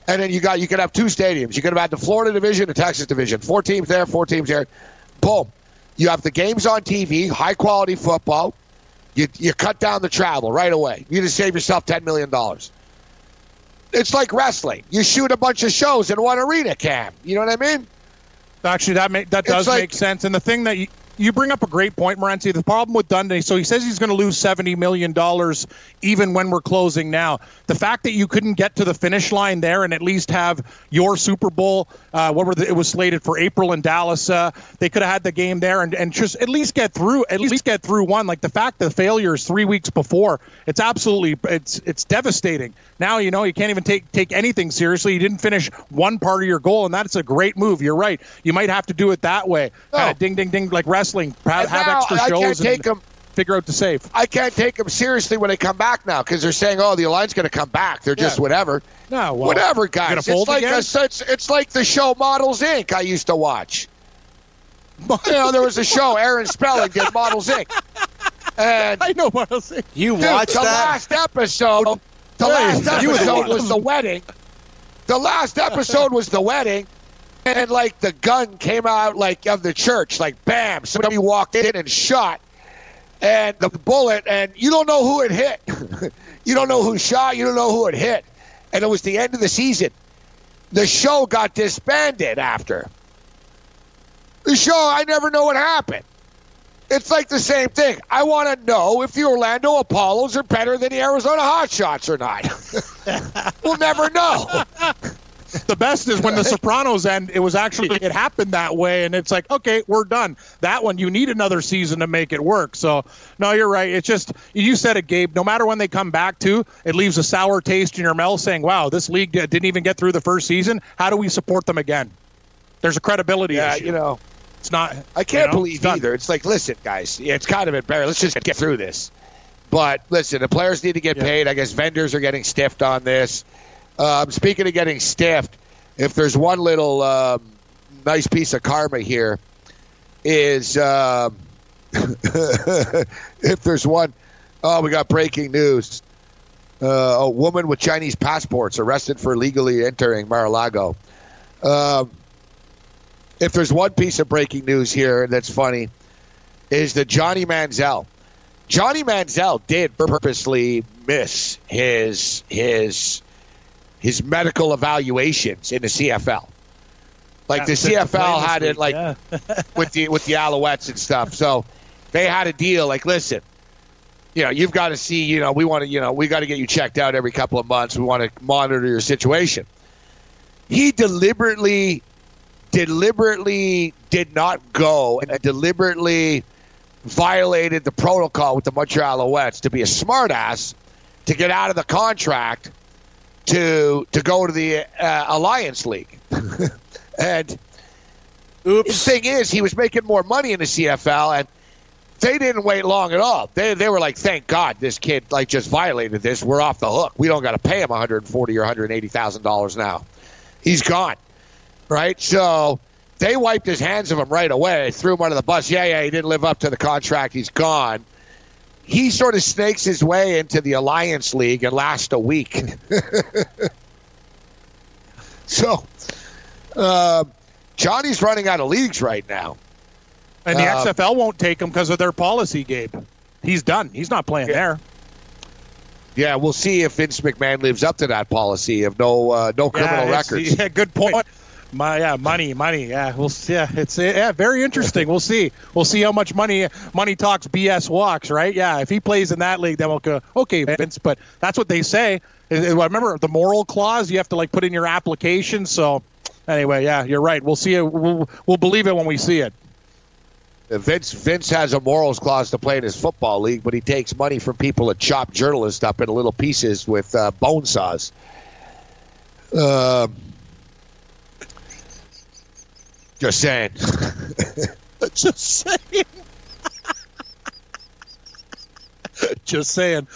And then you got you could have two stadiums. You could have had the Florida division, the Texas division. Four teams there, four teams there. Boom. You have the games on TV, high quality football. You you cut down the travel right away. You just save yourself ten million dollars. It's like wrestling. You shoot a bunch of shows in one arena, Cam. You know what I mean? Actually, that make, that does like, make sense. And the thing that you, you bring up a great point, Morency. The problem with Dundon, so he says he's going to lose seventy million dollars even when we're closing now. The fact that you couldn't get to the finish line there and at least have your Super Bowl, uh, what were the, it was slated for April in Dallas. Uh, they could have had the game there and, and just at least get through. At least get through one. Like the fact that the failure is three weeks before, it's absolutely it's it's devastating. Now you know you can't even take take anything seriously. You didn't finish one part of your goal, and that's a great move. You're right. You might have to do it that way. Kind of ding ding ding like wrestling. Have, have extra shows. I can't take them figure out the safe. I can't take them seriously when they come back now because they're saying, "Oh, the Alliance going to come back." They're just whatever. No, well, whatever, guys. It's like a, it's, it's like the show Models Inc. I used to watch. you know, there was a show Aaron Spelling did Models Inc. And I know Models Inc. You dude, watched the that? last episode. The last episode was the wedding. The last episode was the wedding, and like the gun came out like of the church, like bam, somebody walked in and shot and the bullet, and you don't know who it hit. you don't know who shot. You don't know who it hit. And it was the end of the season. The show got disbanded after. The show, I never know what happened. It's like the same thing. I want to know if the Orlando Apollos are better than the Arizona Hotshots or not. we'll never know. the best is when the Sopranos end. It was actually it happened that way, and it's like, okay, we're done. That one, you need another season to make it work. So, no, you're right. It's just you said it, Gabe. No matter when they come back to, it leaves a sour taste in your mouth, saying, "Wow, this league didn't even get through the first season. How do we support them again?" There's a credibility yeah, issue. you know. It's not. I can't you know, believe either. It's like, listen, guys, it's kind of embarrassing. Let's just get through this. But listen, the players need to get yeah. paid. I guess vendors are getting stiffed on this. Um, speaking of getting stiffed, if there's one little um, nice piece of karma here, is um, if there's one, oh, we got breaking news. Uh, a woman with Chinese passports arrested for illegally entering Mar-a-Lago. Um, if there's one piece of breaking news here that's funny, is that Johnny Manziel. Johnny Manziel did purposely miss his his his medical evaluations in the CFL. Like the CFL had it like yeah. with the with the Alouettes and stuff. So they had a deal like listen, you know, you've got to see, you know, we want to, you know, we got to get you checked out every couple of months. We want to monitor your situation. He deliberately deliberately did not go and deliberately violated the protocol with the Montreal Alouettes to be a smartass to get out of the contract to to go to the uh, Alliance League. and Oops. the thing is, he was making more money in the CFL, and they didn't wait long at all. They they were like, "Thank God this kid like just violated this. We're off the hook. We don't got to pay him one hundred forty or one hundred eighty thousand dollars now. He's gone." Right, so they wiped his hands of him right away, threw him under the bus. Yeah, yeah, he didn't live up to the contract. He's gone he sort of snakes his way into the Alliance League and lasts a week. so, uh, Johnny's running out of leagues right now. And the uh, XFL won't take him because of their policy, Gabe. He's done. He's not playing yeah. there. Yeah, we'll see if Vince McMahon lives up to that policy of no uh, no criminal yeah, records. Yeah, good point. My yeah, money, money. Yeah, we'll see. Yeah, it's yeah, very interesting. We'll see. We'll see how much money money talks, BS walks. Right? Yeah, if he plays in that league, then we'll go. Okay, Vince. But that's what they say. I Remember the moral clause? You have to like put in your application. So anyway, yeah, you're right. We'll see it. We'll, we'll believe it when we see it. Vince Vince has a morals clause to play in his football league, but he takes money from people that chop journalists up into little pieces with uh, bone saws. Uh, just saying. Just saying. Just saying.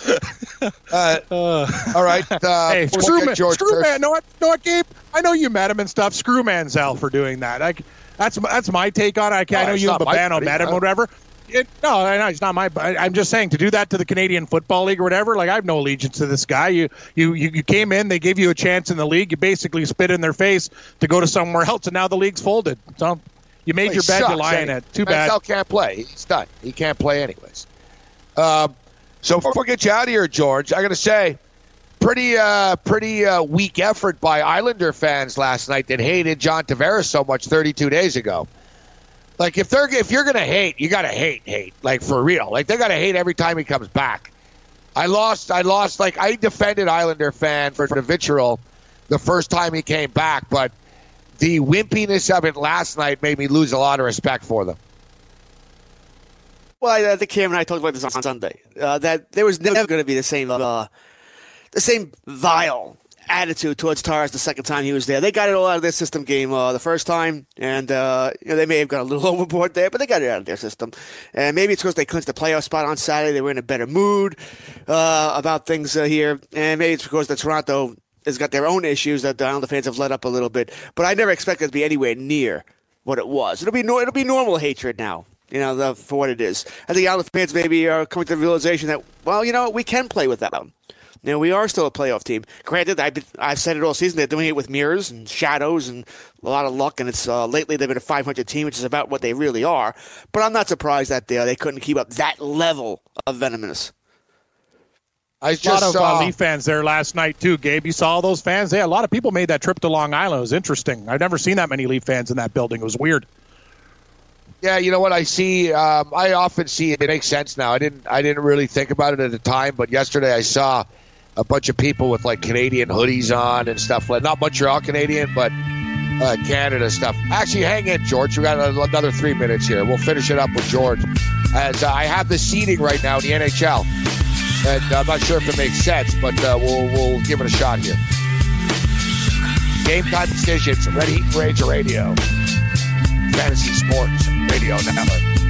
Uh, uh, all right. Uh, hey, screw, man, screw man. What? Know what, Gabe? I know you met him and stuff. Screw Manziel for doing that. I, that's that's my take on it. I, I know you and Babano met him, or whatever. It, no, I know he's not my. I'm just saying to do that to the Canadian Football League or whatever. Like I have no allegiance to this guy. You you you came in, they gave you a chance in the league. You basically spit in their face to go to somewhere else, and now the league's folded. So you made well, your bed, you lie in it. Too bad. Can't play. He's done. He can't play anyways. Um, so before we get you out of here, George, I got to say, pretty uh, pretty uh, weak effort by Islander fans last night that hated John Tavares so much 32 days ago. Like if they're if you're gonna hate, you gotta hate, hate, like for real. Like they gotta hate every time he comes back. I lost, I lost. Like I defended Islander fan for the vitriol the first time he came back, but the wimpiness of it last night made me lose a lot of respect for them. Well, I, I think Cam and I talked about this on Sunday. Uh, that there was never going to be the same, uh, the same vile attitude towards Torres the second time he was there. They got it all out of their system game uh, the first time, and uh, you know, they may have got a little overboard there, but they got it out of their system. And maybe it's because they clinched the playoff spot on Saturday. They were in a better mood uh, about things uh, here, and maybe it's because the Toronto has got their own issues that the Islander fans have let up a little bit. But I never expected it to be anywhere near what it was. It'll be no, it'll be normal hatred now. You know, the, for what it is. I think the Islander fans maybe are coming to the realization that, well, you know, we can play without them. You know, we are still a playoff team. Granted, I've, been, I've said it all season. They're doing it with mirrors and shadows and a lot of luck. And it's uh, lately they've been a 500 team, which is about what they really are. But I'm not surprised that they, uh, they couldn't keep up that level of venomous. I just a lot of saw uh, Leaf fans there last night too, Gabe. You saw all those fans? Yeah, a lot of people made that trip to Long Island. It was interesting. I've never seen that many Leaf fans in that building. It was weird. Yeah, you know what I see. Um, I often see it. It makes sense now. I didn't. I didn't really think about it at the time, but yesterday I saw a bunch of people with like Canadian hoodies on and stuff. Like not Montreal Canadian, but uh, Canada stuff. Actually, hang in, George. We got another three minutes here. We'll finish it up with George. As uh, I have the seating right now in the NHL, and I'm not sure if it makes sense, but uh, we'll we'll give it a shot here. Game time decisions. Ready Heat Ranger Radio. Fantasy Sports Radio Network.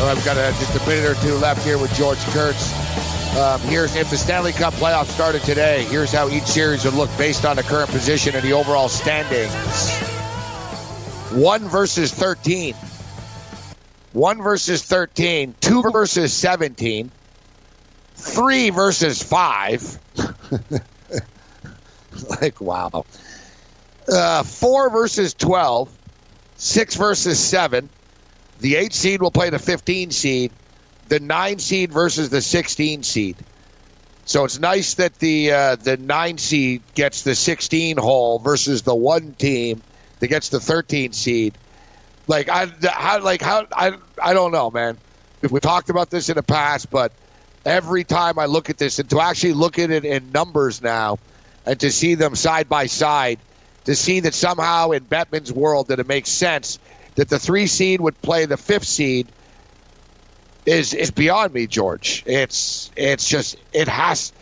I've got a, just a minute or two left here with George Kurtz. Um, here's if the Stanley Cup playoffs started today. Here's how each series would look based on the current position and the overall standings. One versus thirteen. One versus thirteen. Two versus seventeen. Three versus five. like wow. Uh, four versus twelve. Six versus seven. The eight seed will play the 15 seed, the nine seed versus the 16 seed. So it's nice that the uh, the nine seed gets the 16 hole versus the one team that gets the 13 seed. Like I, how, like how I, I don't know, man. If we talked about this in the past, but every time I look at this and to actually look at it in numbers now, and to see them side by side, to see that somehow in Bettman's world that it makes sense that the three seed would play the fifth seed is is beyond me, George. It's it's just it has.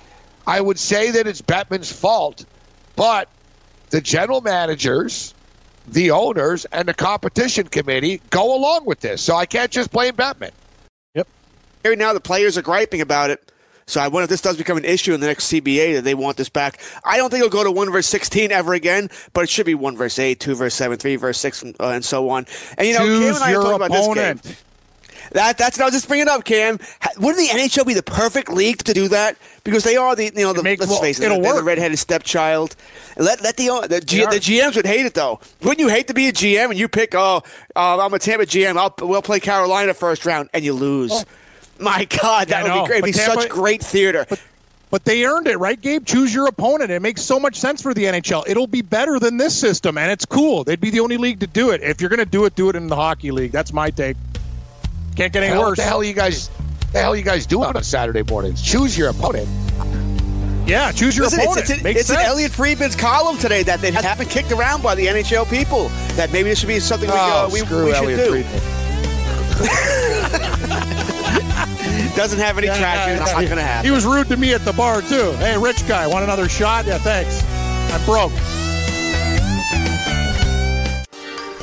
I would say that it's Bettman's fault, but the general managers, the owners, and the competition committee go along with this. So I can't just blame Bettman. Yep. Right now, the players are griping about it. So I wonder if this does become an issue in the next CBA that they want this back. I don't think it'll go to one verse sixteen ever again, but it should be one verse eight, two verse seven, three verse six, and, uh, and so on. And you know, Choose Cam and I your talking opponent. about this game. That that's what I was just bringing up, Cam. Wouldn't the NHL be the perfect league to do that? Because they are the you know the make, let's well, face it, it'll they're work. the redheaded stepchild. Let let the the, G, the GMs would hate it though. Wouldn't you hate to be a GM and you pick oh uh, I'm a Tampa GM I'll we'll play Carolina first round and you lose. Oh. My God, that Yeah, would be great. It'd be Tampa- such great theater. But they earned it, right, Gabe? Choose your opponent. It makes so much sense for the NHL. It'll be better than this system, and it's cool. They'd be the only league to do it. If you're going to do it, do it in the hockey league. That's my take. Can't get any Hell, what worse. the hell are you guys? The hell you guys do on a Saturday mornings? Choose your opponent. Yeah, choose your Listen, it's, opponent. it's, Makes it's in sense. Elliotte Friedman's column today that they haven't kicked around by the NHL people. That maybe this should be something we, Oh, uh, we, screw we should Elliot do. Doesn't have any Yeah, traction. yeah, It's not going to happen. He was rude to me at the bar too. Hey, rich guy, want another shot? Yeah, thanks. I'm broke.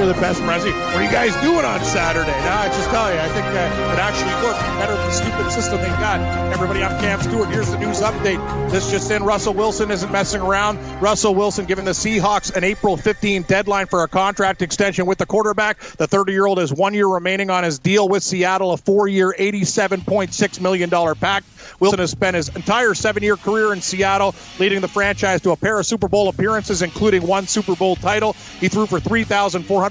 You're the best, Prezi. What are you guys doing on Saturday? Now, I just tell you, I think it actually worked better than the stupid system they got. Everybody, I'm Cam Stewart. Here's the news update. This just in: Russell Wilson isn't messing around. Russell Wilson giving the Seahawks an April 15 deadline for a contract extension with the quarterback. The 30-year-old has one year remaining on his deal with Seattle, a four-year, 87.6 million dollar pact. Wilson has spent his entire seven-year career in Seattle, leading the franchise to a pair of Super Bowl appearances, including one Super Bowl title. He threw for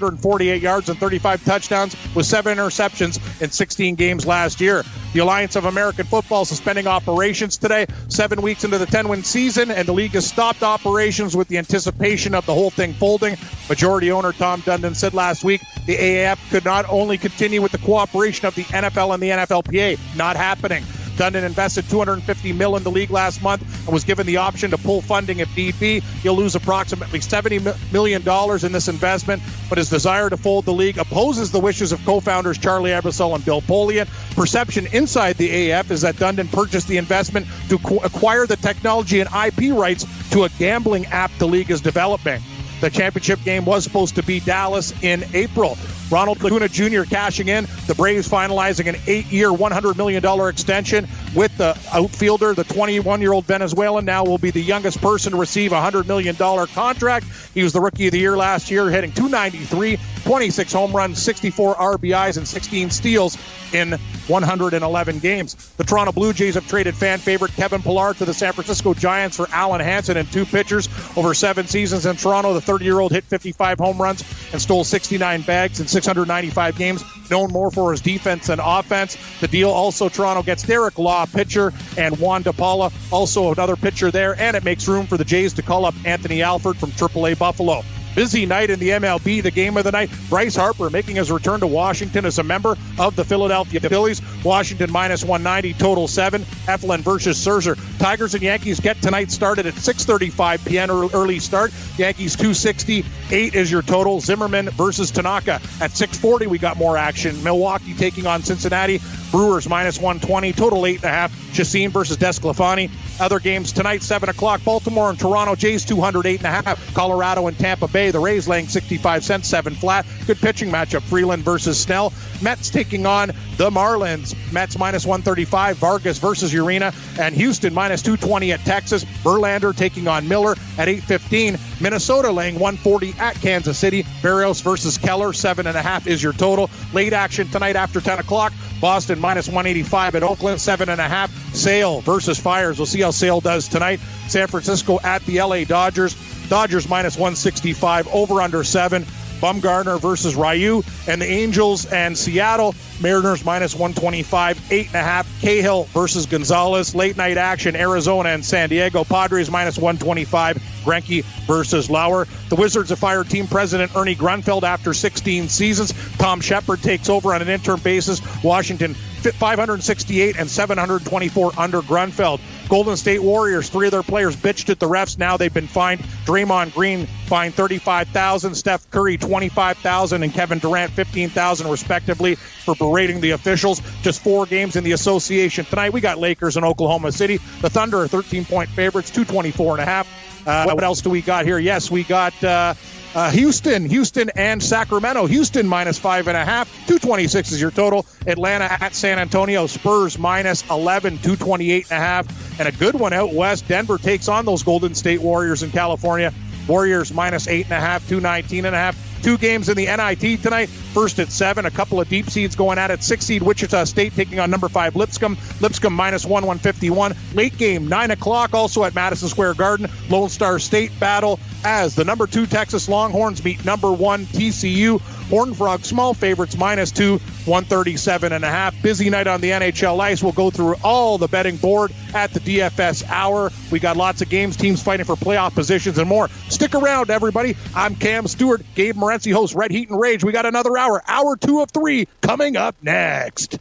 3,448 yards and 35 touchdowns with seven interceptions in 16 games last year. The Alliance of American Football suspending operations today, seven weeks into the 10-win season, and the league has stopped operations with the anticipation of the whole thing folding. Majority owner Tom Dundon said last week the AAF could not only continue with the cooperation of the NFL and the NFLPA, not happening. Dundon invested 250 mil in the league last month and was given the option to pull funding if need be. He'll lose approximately 70 million dollars in this investment, but his desire to fold the league opposes the wishes of co-founders Charlie Ebersol and Bill Polian. Perception inside the AF is that Dundon purchased the investment to acquire the technology and IP rights to a gambling app the league is developing. The championship game was supposed to be Dallas in April. Ronald Acuña Jr. cashing in. The Braves finalizing an eight-year, $100 million extension with the outfielder. The 21-year-old Venezuelan now will be the youngest person to receive a $100 million contract. He was the Rookie of the Year last year, hitting 293, 26 home runs, 64 RBIs, and 16 steals in 111 games. The Toronto Blue Jays have traded fan favorite Kevin Pillar to the San Francisco Giants for Alen Hanson and two pitchers over seven seasons in Toronto. The 30-year-old hit 55 home runs and stole 69 bags in 695 games. Known more for his defense than offense. The deal also Toronto gets Derek Law, pitcher, and Juan De Paula, also another pitcher there, and it makes room for the Jays to call up Anthony Alford from AAA Buffalo. Busy night in the MLB, the game of the night. Bryce Harper making his return to Washington as a member of the Philadelphia Phillies. Washington minus 190, total seven. Eflin versus Scherzer. Tigers and Yankees get tonight started at 6:35 p.m. early start. Yankees 268 is your total. Zimmermann versus Tanaka at 6:40. We got more action. Milwaukee taking on Cincinnati. Brewers minus 120, total eight and a half. Chacin versus DeSclafani. Other games tonight, 7 o'clock. Baltimore and Toronto. Jays 208 and a half. Colorado and Tampa Bay. The Rays laying 65 cents, 7 flat. Good pitching matchup. Freeland versus Snell. Mets taking on the Marlins. Mets minus 135. Vargas versus Urena. And Houston minus 220 at Texas. Verlander taking on Miller at 815. Minnesota laying 140 at Kansas City. Berrios versus Keller. 7.5 is your total. Late action tonight after 10 o'clock. Boston minus 185 at Oakland, seven and a half. Sale versus Fiers. We'll see how Sale does tonight. San Francisco at the LA Dodgers. Dodgers minus 165, over under seven. Bumgarner versus Ryu, and the Angels and Seattle Mariners minus 125, eight and a half. Cahill versus Gonzalez, late night action. Arizona and San Diego Padres minus 125. Greinke versus Lauer. The Wizards have fired team president Ernie Grunfeld after 16 seasons. Tom Sheppard takes over on an interim basis. Washington 568 and 724 under Grunfeld. Golden State Warriors, three of their players bitched at the refs. Now they've been fined. Draymond Green fined 35,000, Steph Curry 25,000, and Kevin Durant 15,000 respectively for berating the officials. Just four games in the association tonight. We got Lakers in Oklahoma City. The Thunder are 13 point favorites, 224 and a half. Uh, what else do we got here? Yes, we got. Uh, uh, Houston, Houston and Sacramento. Houston minus five and a half, 226 is your total. Atlanta at San Antonio, Spurs minus 11, 228 and a half. And a good one out west. Denver takes on those Golden State Warriors in California. Warriors minus eight and a half, 219 and a half. Two games in the NIT tonight. first at seven. A couple of deep seeds going at it. Six seed Wichita State taking on number five Lipscomb. Lipscomb minus one, 151. Late game, nine o'clock, also at Madison Square Garden. Lone Star State battle as the number two Texas Longhorns meet number one TCU. Horn Frog, small favorites, minus two, 137 and a half. Busy night on the NHL ice. We'll go through all the betting board at the DFS hour. We got lots of games, teams fighting for playoff positions, and more. Stick around, everybody. I'm Cam Stewart. Gabe Morency hosts Red Heat and Rage. We got another hour, hour two of three, coming up next.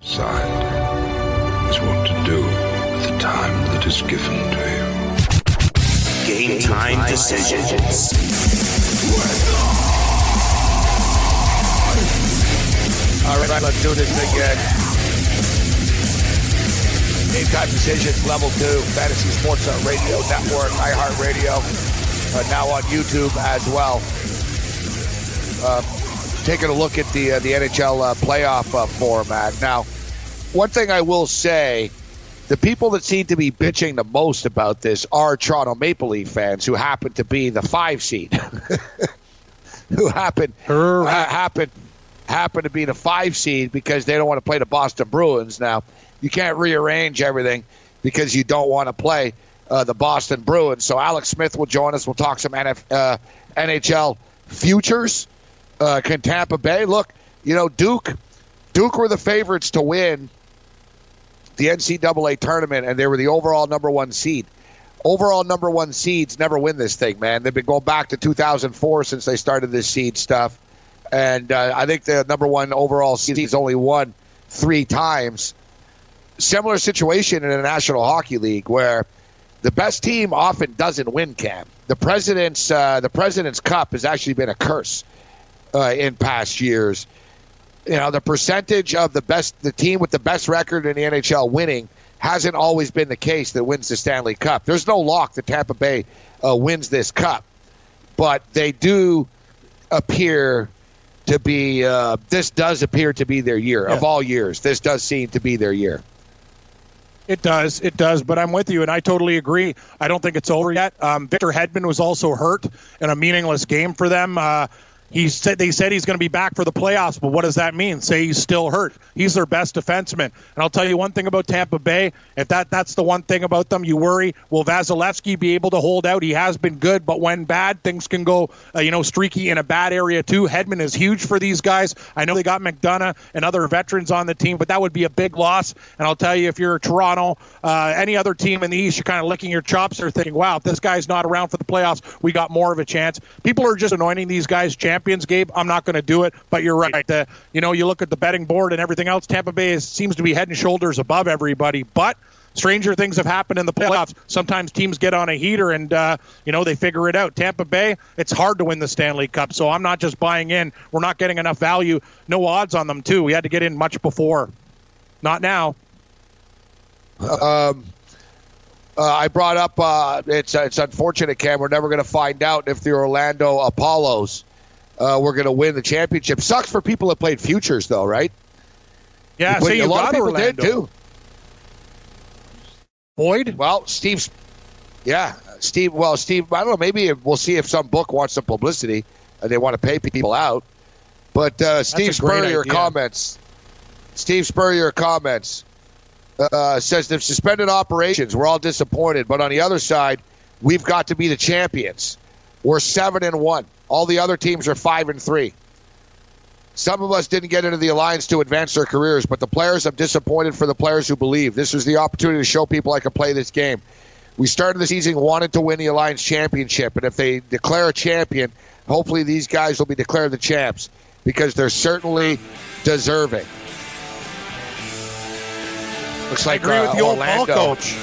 Decide is what to do with the time that is given to you. Game time decisions. All right, let's do this again. Game time decisions, level two, Fantasy Sports Radio Network, iHeartRadio, uh, now on YouTube as well. Uh, taking a look at the uh, the NHL uh, playoff uh, format. Now, one thing I will say, the people that seem to be bitching the most about this are Toronto Maple Leaf fans who happen to be the five seed, who happen uh, happen happen to be the five seed because they don't want to play the Boston Bruins. Now, you can't rearrange everything because you don't want to play uh, the Boston Bruins. So Alex Smith will join us. We'll talk some NF, uh, NHL futures. Uh, can Tampa Bay look? You know, Duke. Duke were the favorites to win the NCAA tournament, and they were the overall number one seed. Overall number one seeds never win this thing, man. They've been going back to 2004 since they started this seed stuff, and uh, I think the number one overall seed has only won three times. Similar situation in the National Hockey League where the best team often doesn't win. Cam the president's uh, the president's cup has actually been a curse uh, in past years. You know, the percentage of the best, the team with the best record in the NHL winning hasn't always been the case that wins the Stanley Cup. There's no lock that Tampa Bay uh, wins this cup, but they do appear to be. Uh, this does appear to be their year yeah. of all years. This does seem to be their year. It does, it does, but I'm with you, and I totally agree. I don't think it's over yet. Um, Victor Hedman was also hurt in a meaningless game for them. Uh, he said they said he's going to be back for the playoffs, but what does that mean? Say he's still hurt. He's their best defenseman. And I'll tell you one thing about Tampa Bay. If that that's the one thing about them, you worry. Will Vasilevskiy be able to hold out? He has been good, but when bad, things can go, uh, you know, streaky in a bad area too. Hedman is huge for these guys. I know they got McDonagh and other veterans on the team, but that would be a big loss. And I'll tell you, if you're Toronto, uh, any other team in the East, you're kind of licking your chops. They're thinking, wow, if this guy's not around for the playoffs, we got more of a chance. People are just anointing these guys champions, Gabe. I'm not going to do it, but you're right. Uh, you know, you look at the betting board and everything else. Tampa Bay is, seems to be head and shoulders above everybody, but stranger things have happened in the playoffs. Sometimes teams get on a heater and uh, you know they figure it out. Tampa Bay, it's hard to win the Stanley Cup, so I'm not just buying in. We're not getting enough value. No odds on them too. We had to get in much before. Not now. Um. Uh, I brought up uh, it's it's unfortunate, Cam. We're never going to find out if the Orlando Apollos uh, were going to win the championship. Sucks for people that played futures, though, right? Yeah, so you a lot of people Orlando. did too. Boyd? Well, Steve's. Yeah, Steve. Well, Steve. I don't know. Maybe we'll see if some book wants some publicity and they want to pay people out. But uh, Steve Spurrier comments. Steve Spurrier comments. Uh, says they've suspended operations. We're all disappointed, but on the other side, we've got to be the champions. We're seven and one. All the other teams are five and three. Some of us didn't get into the alliance to advance their careers, but the players, I'm disappointed for the players who believe. This was the opportunity to show people I could play this game. We started the season wanted to win the alliance championship, and if they declare a champion, hopefully these guys will be declared the champs because they're certainly deserving. Looks like I agree uh, with the Orlando. old ball coach.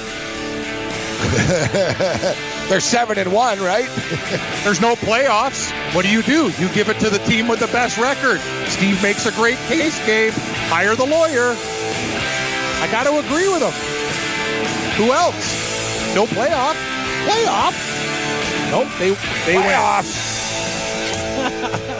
They're seven and one, right? There's no playoffs. What do you do? You give it to the team with the best record. Steve makes a great case, Gabe. Hire the lawyer. I got to agree with him. Who else? No playoff. Playoff? Nope. They they Playoffs. went.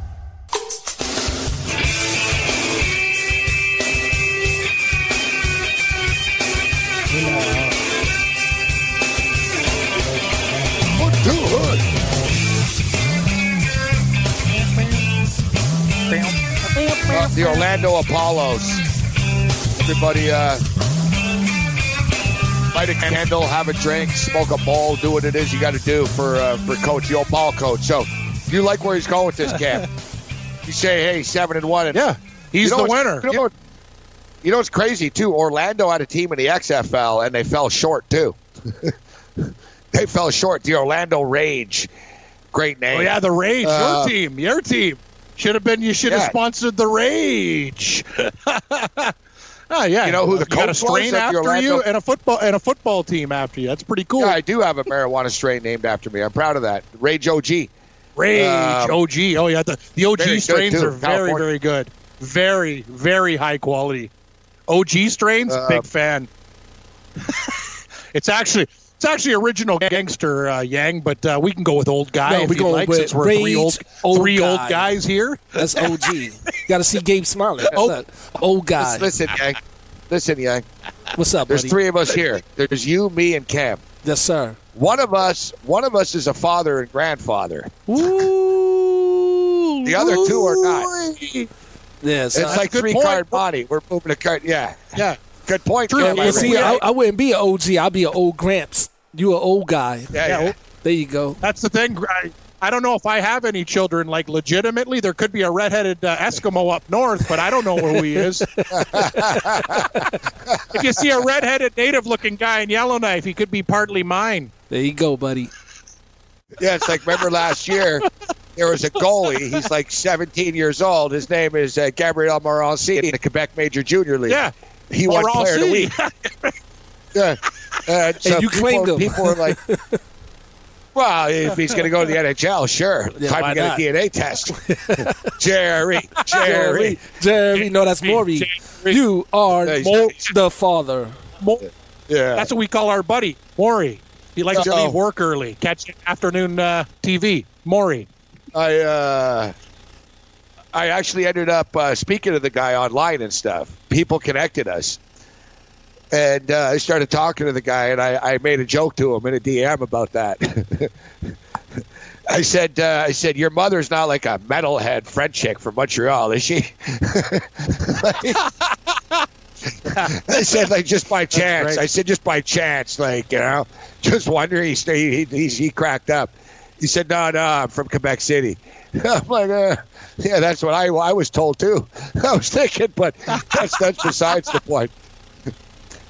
The Orlando Apollos. Everybody, uh, light a candle, have a drink, smoke a bowl, do what it is you got to do for uh, for Coach, the old ball coach. So, you like where he's going with this camp? you say, hey, seven and one, and Yeah, he's you know the winner. You know, what- you know what's crazy too? Orlando had a team in the XFL and they fell short too. they fell short. The Orlando Rage, great name. Oh yeah, the Rage, Uh, your team, your team. Should have been. You should have Yeah. sponsored the Rage. oh yeah, You know who the you got a coach was strain after Orlando- you and a football and a football team after you. That's pretty cool. Yeah, I do have a marijuana strain named after me. I'm proud of that. Rage OG. Rage Um, OG. Oh yeah, the the OG strains too, are very very good. Very very high quality. OG strains, Uh, big fan. it's actually it's actually original gangster uh, Yang, but uh, we can go with old guy No, if we you'd going like, with since we're three old, old three old guy. guys here. That's OG. Got to see Gabe smiling. Oh. Look, Old guy. Listen, Yang. Listen, Yang. What's up, There's buddy? three of us here. There's you, me, and Cam. Yes, sir. One of us, one of us is a father and grandfather. Ooh. The other two are not. Yes. It's I- like three point. card money. We're moving a card. Yeah, Yeah. good point. True. Yeah, I see. I, I wouldn't be an OG. I'd be an old Gramps. You an old guy. yeah, Yeah, yeah. There you go. That's the thing. I, I don't know if I have any children. Like legitimately, there could be a redheaded uh, Eskimo up north, but I don't know where he is. if you see a redheaded native-looking guy in Yellowknife, he could be partly mine. There you go, buddy. Yeah, it's like remember last year there was a goalie. He's like 17 years old. His name is uh, Gabriel Morency in the Quebec Major Junior League. Yeah, he won Morency. Player of the Week. Yeah, and so you people, claimed him. people were like, "Well, if he's going to go to the NHL, sure. Yeah, Time why to get not? a DNA test." Jerry, Jerry, Jerry. No, that's Maury. Jerry. You are Hey, Mo- the father. Mo- yeah. That's what we call our buddy, Maury. He likes to Uh-oh. leave work early, catch afternoon uh, TV. Maury. I uh, I actually ended up uh, speaking to the guy online and stuff. People connected us, and uh, I started talking to the guy, and I, I made a joke to him in a DM about that. I said, uh, I said, your mother's not like a metalhead French chick from Montreal, is she? I said, like, just by chance. I said, just by chance, like, you know, just wondering. He, he, he, he cracked up. He said, no, no, I'm from Quebec City. I'm like, uh, yeah, that's what I, I was told too. I was thinking, but that's, that's besides the point.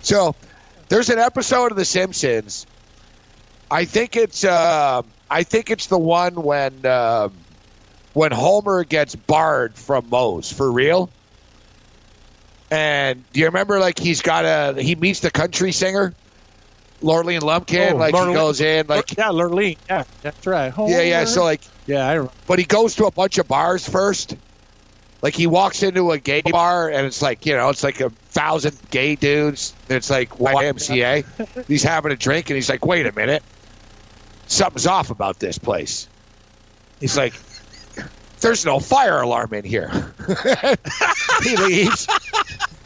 So there's an episode of The Simpsons. I think it's, uh, I think it's the one when, uh, when Homer gets barred from Moe's for real. And do you remember, like, he's got a, he meets the country singer, Lurleen Lumpkin, Oh, like, Lurleen- he goes in, like, yeah, Lurleen. Yeah, that's right. yeah, yeah. So, like, yeah, I remember. but he goes to a bunch of bars first. Like he walks into a gay bar and it's like you know it's like a thousand gay dudes. And it's like YMCA. he's having a drink and he's like, wait a minute, something's off about this place. He's like, there's no fire alarm in here. he leaves.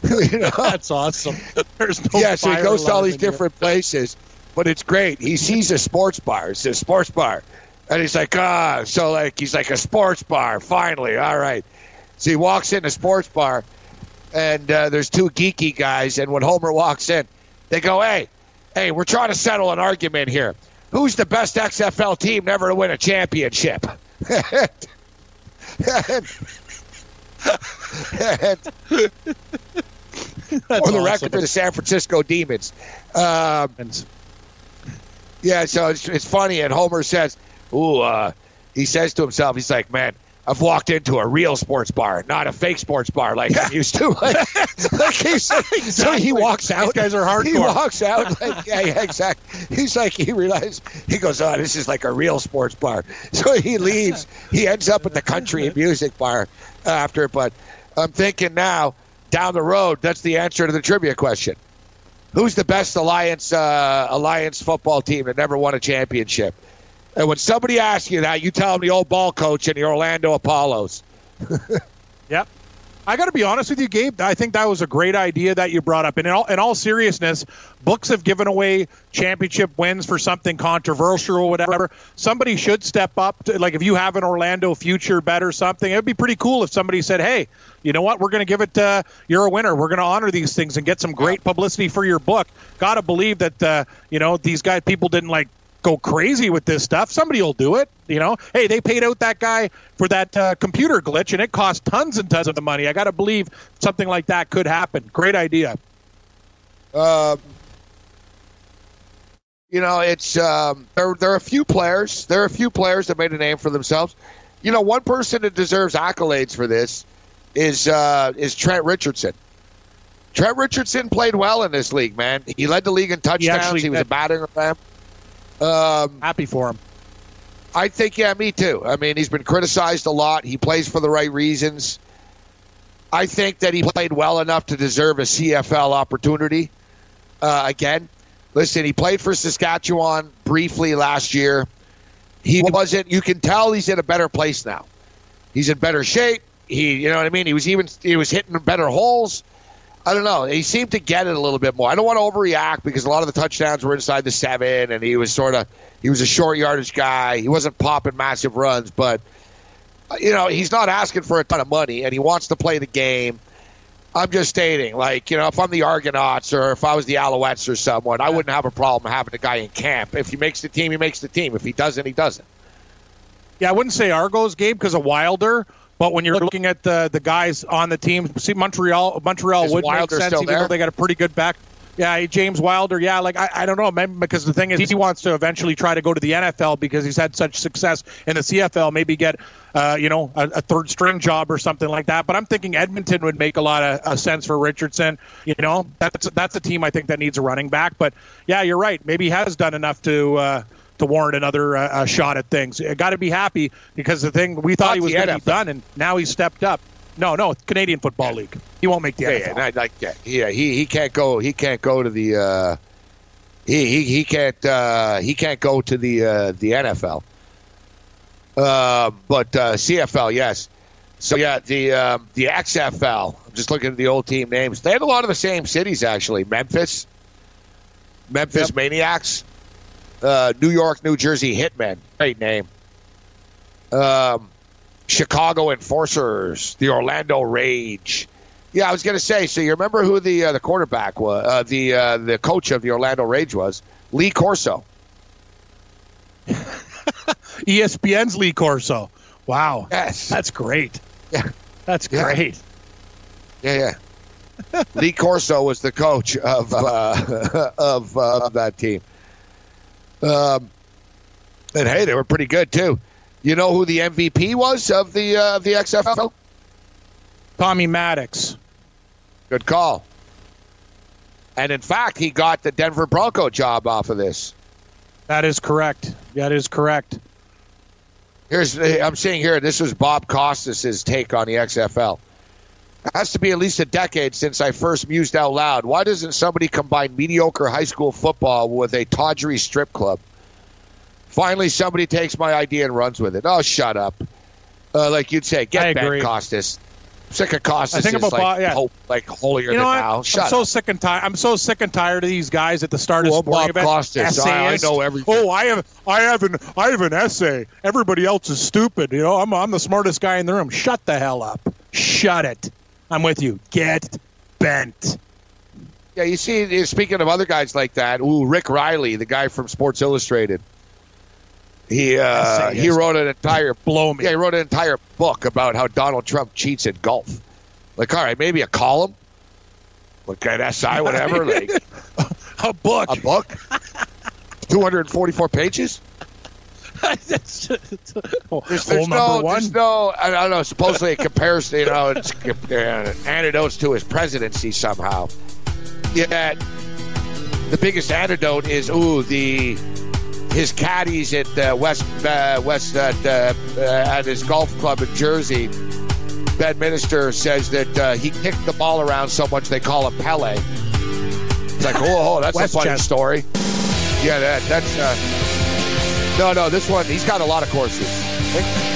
you know? That's awesome. There's no yeah, so he goes to all these in here. different places, but it's great. He sees a sports bar. It's a sports bar, and he's like, ah, so like he's like a sports bar. Finally, all right. So he walks in a sports bar, and uh, there's two geeky guys. And when Homer walks in, they go, hey, hey, we're trying to settle an argument here. Who's the best XFL team never to win a championship? and, and for the record, they're the San Francisco Demons. Um, yeah, so it's, it's funny. And Homer says, "Ooh," uh, he says to himself, "He's like, man, I've walked into a real sports bar, not a fake sports bar like yeah. I'm used to. Like, like he's, exactly. So he walks out. These guys are hardcore. He walks out. Like, yeah, yeah, exactly. He's like, he realized, he goes, oh, this is like a real sports bar. So he leaves. He ends up at the country music bar after. But I'm thinking now, down the road, that's the answer to the trivia question. Who's the best alliance uh, alliance football team that never won a championship? And when somebody asks you that, you tell them the old ball coach in the Orlando Apollos. yep. I got to be honest with you, Gabe. I think that was a great idea that you brought up. And in all, in all seriousness, books have given away championship wins for something controversial or whatever. Somebody should step up. To, like if you have an Orlando future bet or something, it'd be pretty cool if somebody said, "Hey, you know what? We're going to give it. Uh, you're a winner. We're going to honor these things and get some great publicity for your book." Got to believe that uh, you know these guys. People didn't like go crazy with this stuff. Somebody will do it. You know, hey, they paid out that guy for that uh, computer glitch, and it cost tons and tons of the money. I got to believe something like that could happen. Great idea. Um, you know, it's um, there. There are a few players. There are a few players that made a name for themselves. You know, one person that deserves accolades for this is uh, is Trent Richardson. Trent Richardson played well in this league, man. He led the league in touchdowns. He, actually, he was a batting ram. Um, Happy for him. I think, yeah, me too. I mean, he's been criticized a lot. He plays for the right reasons. I think that he played well enough to deserve a CFL opportunity. Uh, again, listen, he played for Saskatchewan briefly last year. He wasn't. You can tell he's in a better place now. He's in better shape. He, you know what I mean. He was even. He was hitting better holes. I don't know. He seemed to get it a little bit more. I don't want to overreact because a lot of the touchdowns were inside the seven, and he was sort of he was a short yardage guy. He wasn't popping massive runs, but you know he's not asking for a ton of money, and he wants to play the game. I'm just stating, like you know, if I'm the Argonauts or if I was the Alouettes or someone, I wouldn't have a problem having a guy in camp. If he makes the team, he makes the team. If he doesn't, he doesn't. Yeah, I wouldn't say Argos, Gabe, because of Wilder. But when you're looking at the the guys on the team, see Montreal, Montreal Is would Wilder make sense, even there? though they got a pretty good back. Yeah, James Wilder. Yeah, like I, I don't know, maybe because the thing is, he wants to eventually try to go to the NFL because he's had such success in the CFL. Maybe get, uh, you know, a, a, third string job or something like that. But I'm thinking Edmonton would make a lot of, of sense for Richardson. You know, that's that's a team I think that needs a running back. But yeah, you're right. Maybe he has done enough to. Uh, to warrant another uh, uh, shot at things. Got to be happy because the thing we thought he was going to be done, and now he's stepped up. No, no, Canadian Football League. He won't make the yeah, NFL. Yeah, like, yeah, yeah, he he can't go. He can't go to the. Uh, he, he he can't uh, he can't go to the uh, the NFL. Uh, but uh, CFL, yes. So yeah, the um, the XFL. I'm just looking at the old team names. They had a lot of the same cities actually. Memphis, Memphis yep. Maniacs uh, New York, New Jersey Hitmen. Great name. Um, Chicago Enforcers, the Orlando Rage. Yeah, I was going to say. So you remember who the uh, the quarterback was? Uh, the uh, the coach of the Orlando Rage was Lee Corso. ESPN's Lee Corso. Wow. Yes, that's great. Yeah, that's great. Yeah, yeah. Lee Corso was the coach of uh, of, uh, of that team. Um, and hey, they were pretty good too. You know who the MVP was of the uh, of the XFL? Tommy Maddox. Good call. And in fact, he got the Denver Bronco job off of this. That is correct. That is correct. Here's I'm seeing here. This was Bob Costas's take on the XFL. It has to be at least a decade since I first mused out loud. Why doesn't somebody combine mediocre high school football with a tawdry strip club? Finally, somebody takes my idea and runs with it. Oh, shut up. Uh, like you'd say, get Ben Costas. Sick of Costas. I think about like, yeah. ho- like holier you know than now. Shut I'm so sick and tired. I'm so sick and tired of these guys at the start of well, sporting Bob Costas. I, I, know everything. Oh, I have, I have an, I have an essay. Everybody else is stupid. You know, I'm, I'm the smartest guy in the room. Shut the hell up. Shut it. I'm with you. Get bent. Yeah, you see, speaking of other guys like that, ooh, Rick Reilly, the guy from Sports Illustrated. He uh, he wrote an entire blow me. Yeah, he wrote an entire book about how Donald Trump cheats at golf. Like, all right, maybe a column, like an SI, whatever. like a book, a book, two hundred and forty-four pages. there's, there's no, there's no, I don't know. Supposedly it compares, you know, it's uh, antidotes to his presidency somehow. Yeah, the biggest antidote is ooh the his caddies at uh, West uh, West uh, uh at his golf club in Jersey. Bedminster says that uh, he kicked the ball around so much they call him Pele. It's like, oh, oh that's a funny story. Yeah, that, that's. No, no, this one, he's got a lot of courses.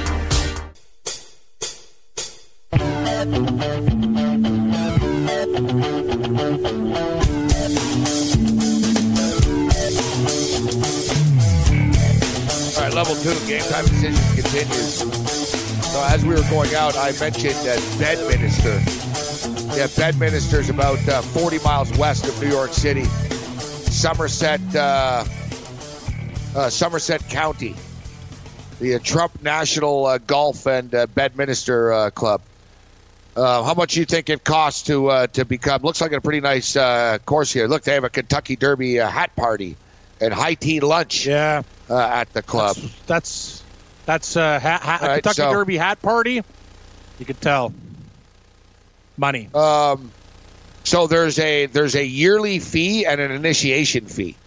Game time decision continues. So as we were going out, I mentioned that Bedminster. Yeah, Bedminster is about uh, 40 miles west of New York City, Somerset, uh, uh, Somerset County. The uh, Trump National uh, Golf and uh, Bedminster Club. How much do you think it costs to to become? Looks like a pretty nice course here. Look, they have a Kentucky Derby hat party and high tea lunch. Yeah, uh, at the club. That's that's, that's uh, ha- ha- right, Kentucky so, Derby hat party. You could tell money. Um, so there's a there's a yearly fee and an initiation fee.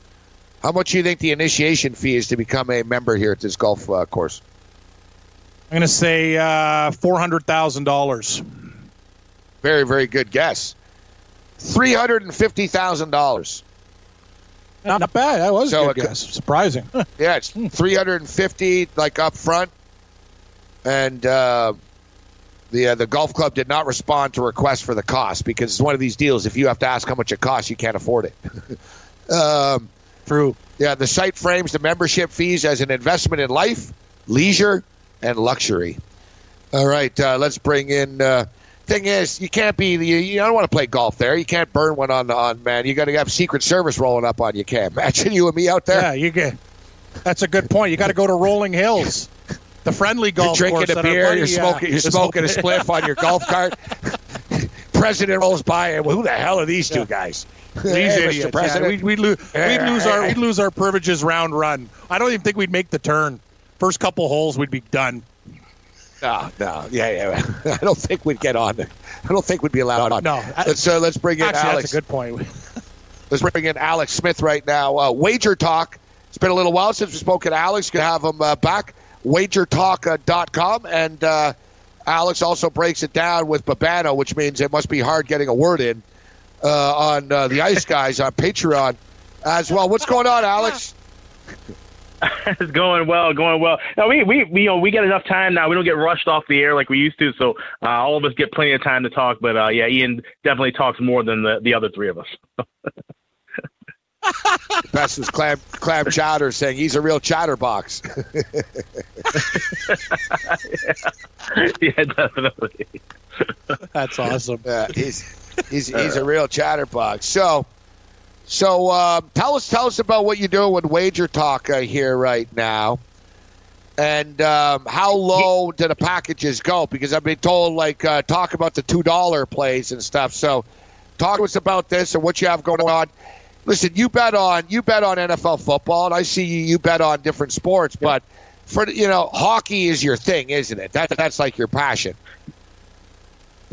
How much do you think the initiation fee is to become a member here at this golf course? I'm going to say four hundred thousand dollars. Very, very good guess. Three hundred and fifty thousand dollars. Not, not bad. That was so a good guess. Surprising. yeah, it's three hundred and fifty, like up front, and uh, the uh, the golf club did not respond to requests for the cost because it's one of these deals. If you have to ask how much it costs, you can't afford it. um, True. Yeah, the site frames the membership fees as an investment in life, leisure, and luxury. All right, uh, let's bring in uh, thing is, you can't be. You, you don't want to play golf there. You can't burn one on on man. You got to have Secret Service rolling up on you. Can't imagine you and me out there. Yeah, you get. That's a good point. You got to go to Rolling Hills, the friendly golf you're drinking course. a beer. You're smoking. You're smoking a spliff on your golf cart. President rolls by, and who the hell are these two guys? These hey, idiots. President. Yeah, we'd, we'd, lose, we'd lose our we'd lose our privileges round run. I don't even think we'd make the turn. First couple holes, we'd be done. No, no, yeah, yeah. I don't think we'd get on. I don't think we'd be allowed on. No, let's uh, let's bring in actually, Alex. That's a good point. let's bring in Alex Smith right now. Uh, Wager Talk. It's been a little while since we spoke to Alex. Gonna have him uh, back. WagerTalk.com and uh, Alex also breaks it down with Babano, which means it must be hard getting a word in uh, on uh, the Ice Guys on Patreon as well. What's going on, Alex? it's going well, going well. Now we, we we you know we get enough time now. We don't get rushed off the air like we used to, so uh, all of us get plenty of time to talk. But uh, yeah, Ian definitely talks more than the the other three of us. Best was Clam Clam Chowder saying he's a real chatterbox. yeah. yeah, definitely. That's awesome. Yeah, he's he's he's a real chatterbox. So so uh, tell us tell us about what you're doing with Wager Talk uh, here right now, and um, how low do the packages go? Because I've been told like uh, talk about the two dollar plays and stuff. So talk to us about this and what you have going on. Listen, you bet on you bet on NFL football, and I see you you bet on different sports, but for you know hockey is your thing, isn't it? That that's like your passion.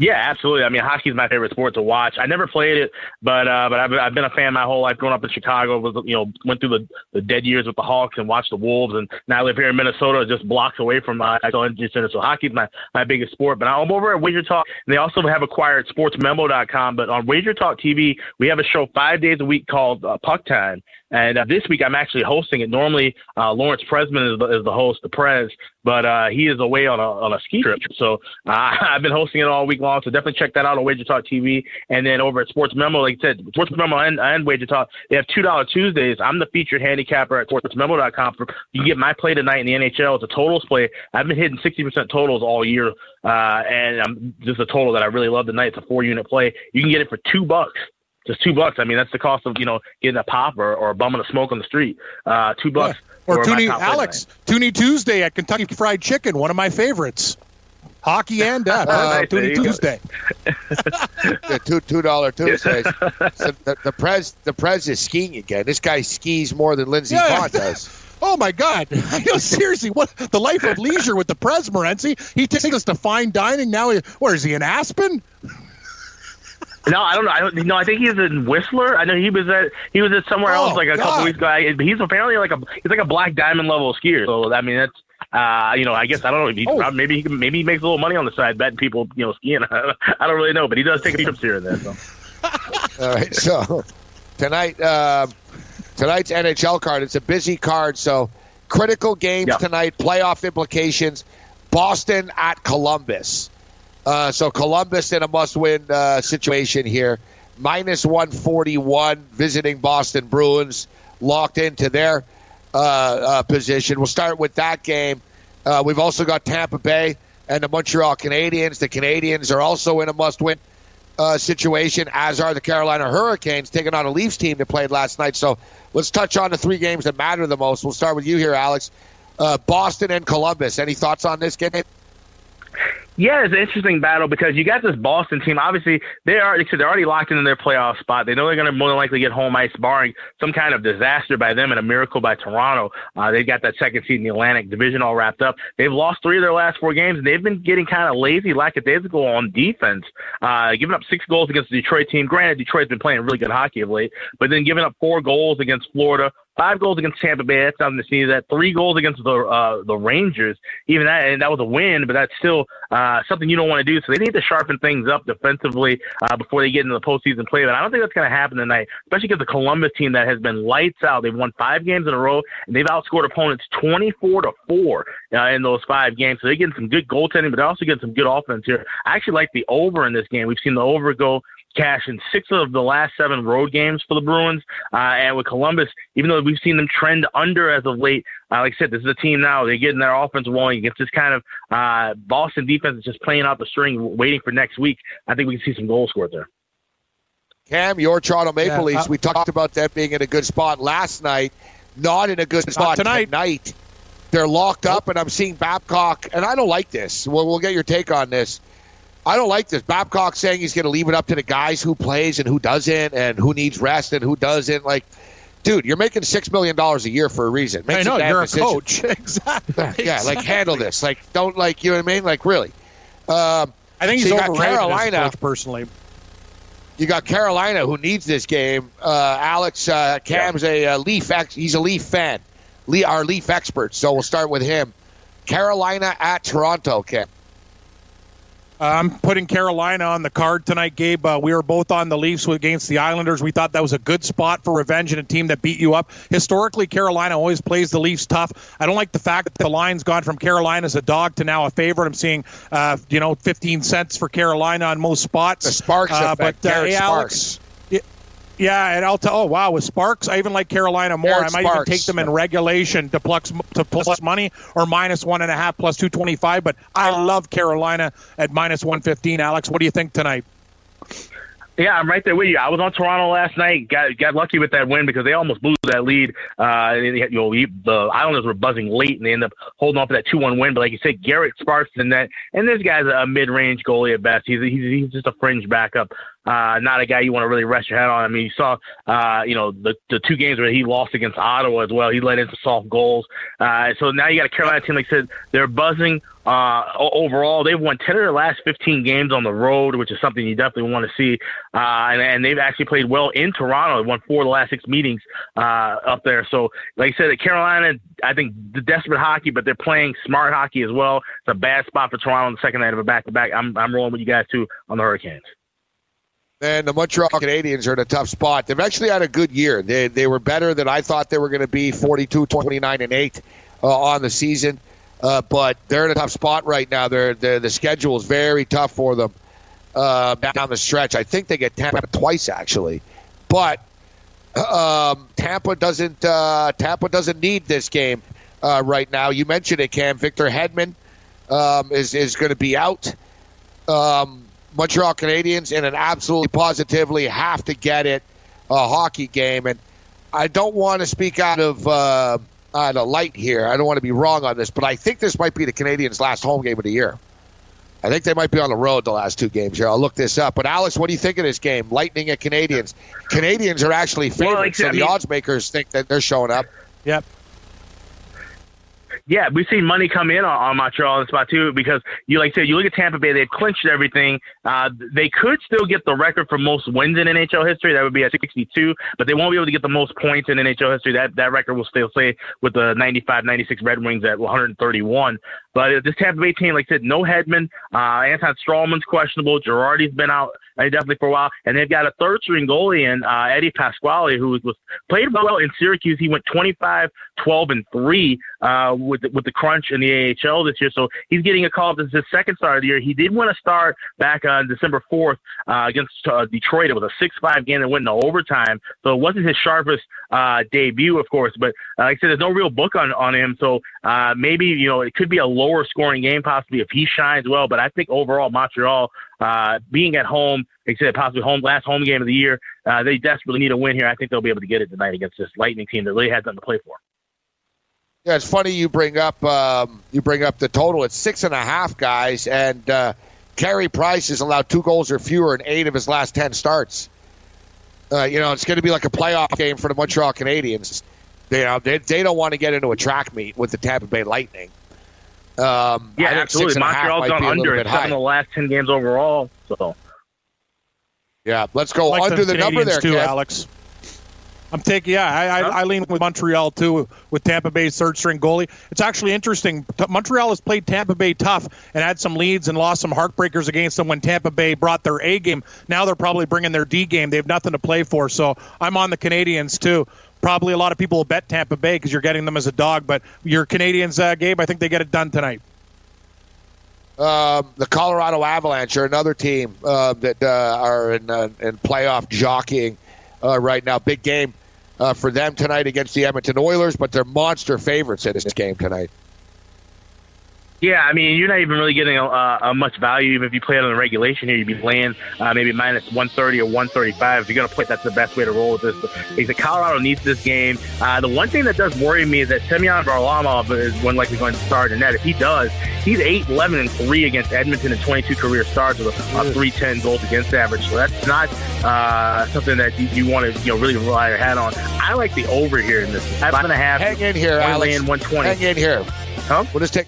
Yeah, absolutely. I mean, hockey is my favorite sport to watch. I never played it, but uh, but I've, I've been a fan my whole life. Growing up in Chicago, was you know went through the, the dead years with the Hawks and watched the Wolves, and now I live here in Minnesota, just blocks away from my Xcel Energy Center. So hockey is my, my biggest sport. But I'm over at Wager Talk, and they also have acquired SportsMemo.com. But on Wager Talk TV, we have a show five days a week called uh, Puck Time And uh, this week I'm actually hosting it. Normally uh, Lawrence Presman is the, is the host, the Prez, but uh, he is away on a on a ski trip. So uh, I've been hosting it all week long. So definitely check that out on Wager Talk TV. And then over at Sports Memo, like I said, Sports Memo and, and Wager Talk, they have two dollar Tuesdays. I'm the featured handicapper at SportsMemo.com. You get my play tonight in the NHL. It's a totals play. I've been hitting 60% totals all year, uh, and I'm just a total that I really love tonight. It's a four unit play. You can get it for two bucks just two bucks. I mean, that's the cost of you know getting a pop or, or bumming a smoke on the street. Uh, two bucks. Yeah. Or Toonie, Alex, Toonie Tuesday at Kentucky Fried Chicken, one of my favorites. Hockey and uh, uh, Toonie Tuesday. the two two dollar Tuesdays. So the, the Prez the Prez is skiing again. This guy skis more than Lindsey yeah. does. Oh my God! I know seriously. What the life of leisure with the Prez Morency? He takes us to fine dining now. Where is he in Aspen? No, I don't know. I don't. No, I think he's in Whistler. I know he was at he was at somewhere oh, else like a God. couple weeks ago. He's apparently like a he's like a black diamond level skier. So I mean that's uh, you know, I guess I don't know. He, oh. Maybe he can, maybe he makes a little money on the side betting people, you know, skiing. I don't really know, but he does take a trips here and there. So. All right, so tonight, uh, tonight's NHL card. It's a busy card, so critical games yep. tonight. Playoff implications. Boston at Columbus. Uh, so Columbus in a must-win uh, situation here. Minus 141 visiting Boston Bruins, locked into their uh, uh position. We'll start with that game. Uh, we've also got Tampa Bay and the Montreal Canadiens. The Canadiens are also in a must-win situation, as are the Carolina Hurricanes, taking on a Leafs team that played last night. So let's touch on the three games that matter the most. We'll start with you here, Alex. Boston and Columbus. Any thoughts on this game? Yeah, it's an interesting battle because you got this Boston team. Obviously, they are they're already locked into their playoff spot. They know they're going to more than likely get home ice, barring some kind of disaster by them and a miracle by Toronto. Uh, they've got that second seed in the Atlantic Division all wrapped up. They've lost three of their last four games, and they've been getting kind of lazy, lackadaisical on defense, uh, giving up six goals against the Detroit team. Granted, Detroit's been playing really good hockey of late, but then giving up four goals against Florida, Five goals against Tampa Bay. That's nothing to sneeze at. Three goals against the uh, the Rangers. Even that, and that was a win, but that's still uh, something you don't want to do. So they need to sharpen things up defensively uh, before they get into the postseason play. But I don't think that's going to happen tonight, especially because the Columbus team that has been lights out. They've won five games in a row, and they've outscored opponents 24 to four uh, in those five games. So they're getting some good goaltending, but they're also getting some good offense here. I actually like the over in this game. We've seen the over go cash in six of the last seven road games for the Bruins. Uh, and with Columbus, even though we've seen them trend under as of late, uh, like I said, this is a team now. They're getting their offense rolling against this kind of uh, Boston defense that's just playing out the string, waiting for next week. I think we can see some goals scored there. Cam, your Toronto Maple yeah, Leafs, uh, we talked about that being in a good spot last night, not in a good spot tonight. tonight. They're locked up, and I'm seeing Babcock, and I don't like this. Well, we'll get your take on this. I don't like this. Babcock saying he's going to leave it up to the guys who plays and who doesn't, and who needs rest and who doesn't. Like, dude, you're making six million dollars a year for a reason. I know you're decision. a coach. exactly. Yeah, exactly. like handle this. Like, don't like you know what I mean. Like, really. Um, I think he's so overrated Carolina coach personally. You got Carolina who needs this game. Uh, Alex uh, Cam's yeah. a, a Leaf. Ex- he's a Leaf fan. Lee, our Leaf expert. So we'll start with him. Carolina at Toronto, Cam. I'm putting Carolina on the card tonight, Gabe. Uh, we were both on the Leafs against the Islanders. We thought that was a good spot for revenge and a team that beat you up. Historically, Carolina always plays the Leafs tough. I don't like the fact that the line's gone from Carolina as a dog to now a favorite. I'm seeing, uh, you know, 15 cents for Carolina on most spots. The Sparks uh, effect. But, uh, Alex, yeah, and I'll tell. Oh wow, with Sparks, I even like Carolina more. Eric I might Sparks. even take them in regulation to plus to plus money or minus one and a half plus two twenty five. But I love Carolina at minus one fifteen. Alex, what do you think tonight? Yeah, I'm right there with you. I was on Toronto last night. Got got lucky with that win because they almost blew that lead. Uh, you know, the Islanders were buzzing late and they end up holding off for that two-one win. But like you said, Garrett Sparks in that, and this guy's a mid-range goalie at best. He's he's, he's just a fringe backup uh, not a guy you want to really rest your head on. I mean, you saw, uh, you know, the the two games where he lost against Ottawa as well. He let in some soft goals. Uh, so now you got a Carolina team, like I said, they're buzzing. Uh, overall, they've won 10 of their last 15 games on the road, which is something you definitely want to see. Uh, and, and they've actually played well in Toronto. They won four of the last six meetings uh, up there. So, like I said, Carolina, I think the desperate hockey, but they're playing smart hockey as well. It's a bad spot for Toronto on the second night of a back to back. I'm I'm rolling with you guys too on the Hurricanes. And the Montreal Canadiens are in a tough spot. They've actually had a good year. They, they were better than I thought they were going to be 42, 29, and 8 uh, on the season. Uh, but they're in a tough spot right now. They're, they're, the schedule is very tough for them uh, down the stretch. I think they get Tampa twice, actually. But um, Tampa doesn't uh, Tampa doesn't need this game uh, right now. You mentioned it, Cam. Victor Hedman um, is is going to be out. Um, Montreal Canadiens in an absolutely positively have to get it a hockey game, and I don't want to speak out of uh, out of light here. I don't want to be wrong on this, but I think this might be the Canadiens' last home game of the year. I think they might be on the road the last two games here. I'll look this up. But Alex, what do you think of this game? Lightning at Canadians. Canadians are actually favorites, well, so I mean, the odds makers think that they're showing up. Yep yeah, we've seen money come in on, on Montreal in the spot too because you like I said, you look at Tampa Bay, they've clinched everything. Uh, they could still get the record for most wins in NHL history. That would be at 62, but they won't be able to get the most points in NHL history. That that record will still stay with the 95, 96 Red Wings at 131. But this Tampa Bay team, like I said, no Hedman. Uh, Anton Stralman's questionable. Girardi's been out definitely for a while. And they've got a third string goalie in uh, Eddie Pasquale, who was, played well in Syracuse. He went 25, 12, and 3 uh, with, with the crunch in the AHL this year. So he's getting a call. This is his second start of the year. He did win a start back on December 4th uh, against uh, Detroit. It was a 6 5 game that went into overtime. So it wasn't his sharpest uh, debut, of course. But uh, like I said, there's no real book on, on him. So uh, maybe, you know, it could be a lower scoring game possibly if he shines well. But I think overall, Montreal uh, being at home, said, possibly home last home game of the year, uh, they desperately need a win here. I think they'll be able to get it tonight against this Lightning team that really has nothing to play for. Yeah, it's funny you bring up um, you bring up the total. It's six and a half guys, and uh, Carey Price has allowed two goals or fewer in eight of his last ten starts. Uh, you know, it's going to be like a playoff game for the Montreal Canadiens. They, you know, they, they don't want to get into a track meet with the Tampa Bay Lightning. Um, yeah, absolutely. Montreal's gone under in seven the last ten games overall. So, yeah, let's go like under the, the number there, too, Alex. I'm taking, yeah, I, I, I, lean with Montreal too, with Tampa Bay's third string goalie. It's actually interesting. Montreal has played Tampa Bay tough and had some leads and lost some heartbreakers against them when Tampa Bay brought their A game. Now they're probably bringing their D game. They have nothing to play for. So I'm on the Canadians too probably a lot of people will bet Tampa Bay because you're getting them as a dog. But your Canadians, uh, Gabe, I think they get it done tonight. Um, the Colorado Avalanche are another team uh, that uh, are in, uh, in playoff jockeying uh, right now. Big game uh, for them tonight against the Edmonton Oilers, but they're monster favorites in this game tonight. Yeah, I mean, you're not even really getting a, a much value. Even if you play it on the regulation here, you'd be playing uh, maybe minus 130 or 135. If you're going to play, that's the best way to roll with this. Said Colorado needs this game. Uh, the one thing that does worry me is that Semyon Varlamov is one likely going to start in net. If he does, he's 8, 11, and 3 against Edmonton in 22 career starts with a, a 310 goals against average. So that's not uh, something that you, you want to you know really rely your hat on. I like the over here in this. Five and a half. Hang in here, Alex. 120. Hang in here. Huh? We'll just take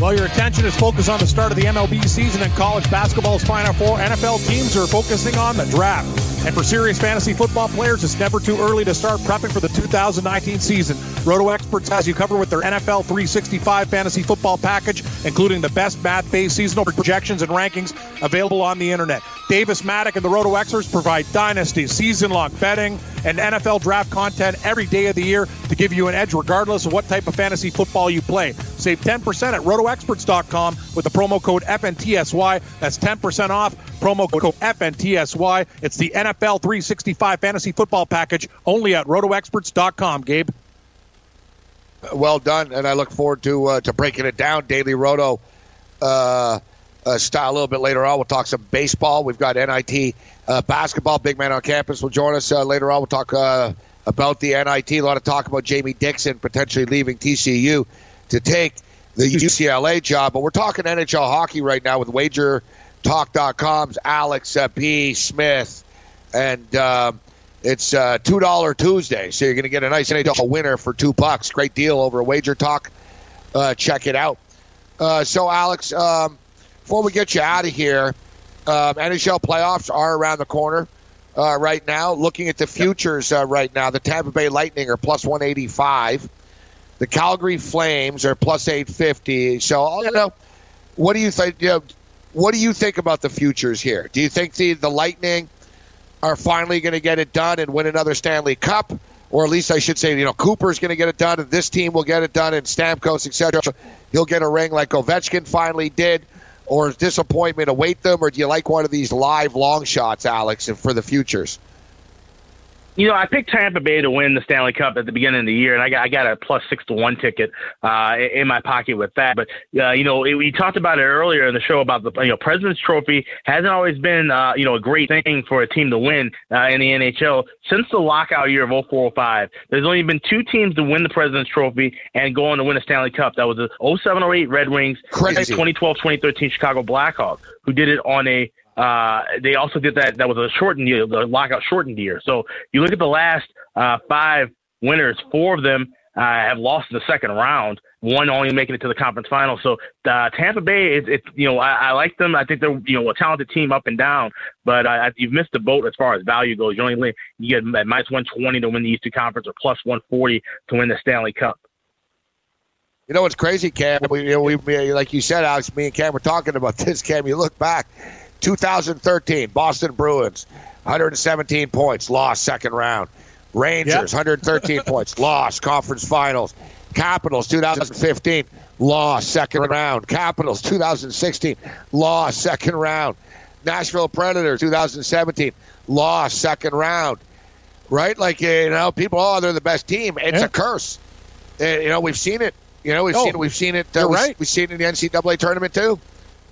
While your attention is focused on the start of the MLB season and college basketball's Final Four, NFL teams are focusing on the draft. And for serious fantasy football players, it's never too early to start prepping for the 2019 season. Roto Experts has you covered with their NFL 365 fantasy football package, including the best math-based seasonal projections and rankings available on the internet. Davis Mattek and the Roto Experts provide dynasty, season-long betting, and NFL draft content every day of the year to give you an edge regardless of what type of fantasy football you play. Save 10% at rotoexperts.com with the promo code FNTSY. That's 10% off. Promo code FNTSY. It's the NFL 365 fantasy football package only at rotoexperts.com, Gabe. Well done, and I look forward to uh, to breaking it down. Daily Roto uh, uh, style a little bit later on. We'll talk some baseball. We've got NIT uh, basketball. Big man on campus will join us uh, later on. We'll talk uh, about the NIT. A lot of talk about Jamie Dixon potentially leaving TCU to take the UCLA job. But we're talking NHL hockey right now with WagerTalk.com's Alex uh, P. Smith. And uh, it's uh, $2 Tuesday. So you're going to get a nice NHL winner for two bucks. Great deal over Wager Talk. Uh, check it out. Uh, so, Alex, um, before we get you out of here, um, NHL playoffs are around the corner uh, right now. Looking at the futures uh, right now, the Tampa Bay Lightning are plus 185. The Calgary Flames are plus 850. So, you know, what do you think? You know, what do you think about the futures here? Do you think the the Lightning are finally going to get it done and win another Stanley Cup? Or at least I should say, you know, Cooper's going to get it done, and this team will get it done, and Stamkos, etc. He'll get a ring like Ovechkin finally did or is disappointment await them, or do you like one of these live long shots, Alex, for the futures? You know, I picked Tampa Bay to win the Stanley Cup at the beginning of the year, and I got I got a plus six to one ticket uh, in my pocket with that. But uh, you know, it, we talked about it earlier in the show about the you know President's Trophy hasn't always been uh, you know a great thing for a team to win uh, in the NHL since the lockout year of 0405. There's only been two teams to win the President's Trophy and go on to win a Stanley Cup. That was the 0708 Red Wings, Crazy. 2012-2013 Chicago Blackhawks, who did it on a uh, they also did that. That was a shortened year, the lockout shortened year. So you look at the last uh, five winners, four of them uh, have lost in the second round. One only making it to the conference final. So uh, Tampa Bay, is, you know I, I like them. I think they're you know a talented team up and down. But you've missed the boat as far as value goes. You only you get minus one twenty to win the Eastern Conference or plus one forty to win the Stanley Cup. You know what's crazy, Cam? We, you know, we, like you said, Alex. Me and Cam were talking about this. Cam, you look back 2013, Boston Bruins, 117 points, lost second round. Rangers, yep. 113 points, lost conference finals. Capitals, 2015, lost second round. Capitals, 2016, lost second round. Nashville Predators, 2017, lost second round. Right? Like, you know, people, oh, they're the best team. It's yeah. a curse. Uh, you know, we've seen it. You know, we've oh, seen it. We've seen it. Uh, right. We've seen it in the NCAA tournament, too.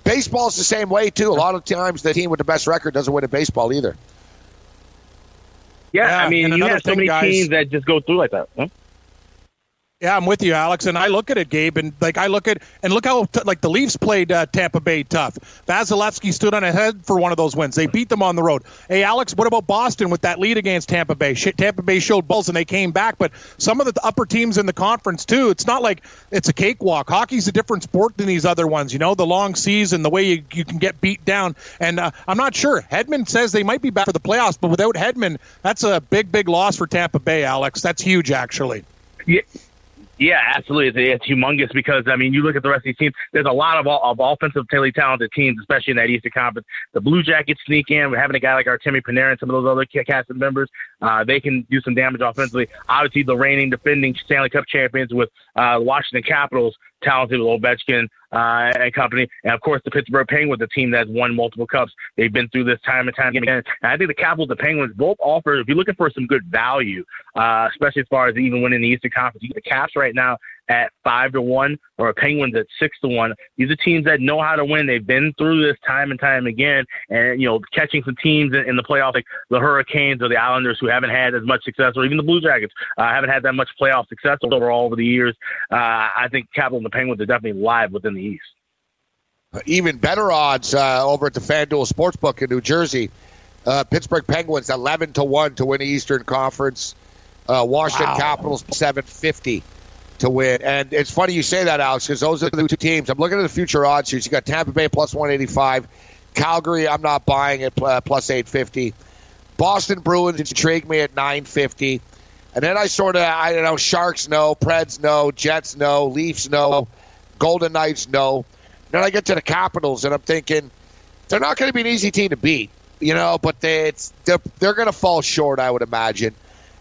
Baseball's the same way too. A lot of times, the team with the best record doesn't win a baseball either. Yeah, yeah I mean, you have so many guys, teams that just go through like that. Huh? Yeah, I'm with you, Alex. And I look at it, Gabe, and like I look at and look how t- like the Leafs played uh, Tampa Bay tough. Vasilevskiy stood on ahead for one of those wins. They beat them on the road. Hey, Alex, what about Boston with that lead against Tampa Bay? Tampa Bay showed balls and they came back, but some of the upper teams in the conference too. It's not like it's a cakewalk. Hockey's a different sport than these other ones. You know, the long season, the way you, you can get beat down. And uh, I'm not sure. Hedman says they might be back for the playoffs, but without Hedman, that's a big, big loss for Tampa Bay, Alex. That's huge, actually. Yeah. Yeah, absolutely. It's, humongous because I mean, you look at the rest of these teams. There's a lot of of offensively talented teams, especially in that Eastern Conference. The Blue Jackets sneak in. We're having a guy like Artemi Panarin and some of those other cast members. Uh, they can do some damage offensively. Obviously, the reigning, defending Stanley Cup champions with uh, Washington Capitals, talented with Ovechkin uh, and company, and of course the Pittsburgh Penguins, a team that's won multiple cups. They've been through this time and time again. And I think the Capitals, the Penguins, both offer. If you're looking for some good value, uh, especially as far as even winning the Eastern Conference, you get the Caps right now at five to one or a Penguins at six to one. These are teams that know how to win. They've been through this time and time again, and you know, catching some teams in, in the playoff, like the Hurricanes or the Islanders who haven't had as much success, or even the Blue Jackets uh, haven't had that much playoff success overall over the years. Uh, I think Capital and the Penguins are definitely live within the East. Even better odds uh, over at the FanDuel Sportsbook in New Jersey. Uh, Pittsburgh Penguins eleven to one to win the Eastern Conference. Uh, Washington wow. Capitals seven fifty to win. And it's funny you say that, Alex, because those are the two teams. I'm looking at the future odds here. You got Tampa Bay plus 185, Calgary. I'm not buying it uh, plus 850. Boston Bruins intrigue me at 950. And then I sort of, I don't know, Sharks no, Preds no, Jets no, Leafs no, Golden Knights no. Then I get to the Capitals, and I'm thinking they're not going to be an easy team to beat, you know, but they, it's, they're, they're going to fall short, I would imagine.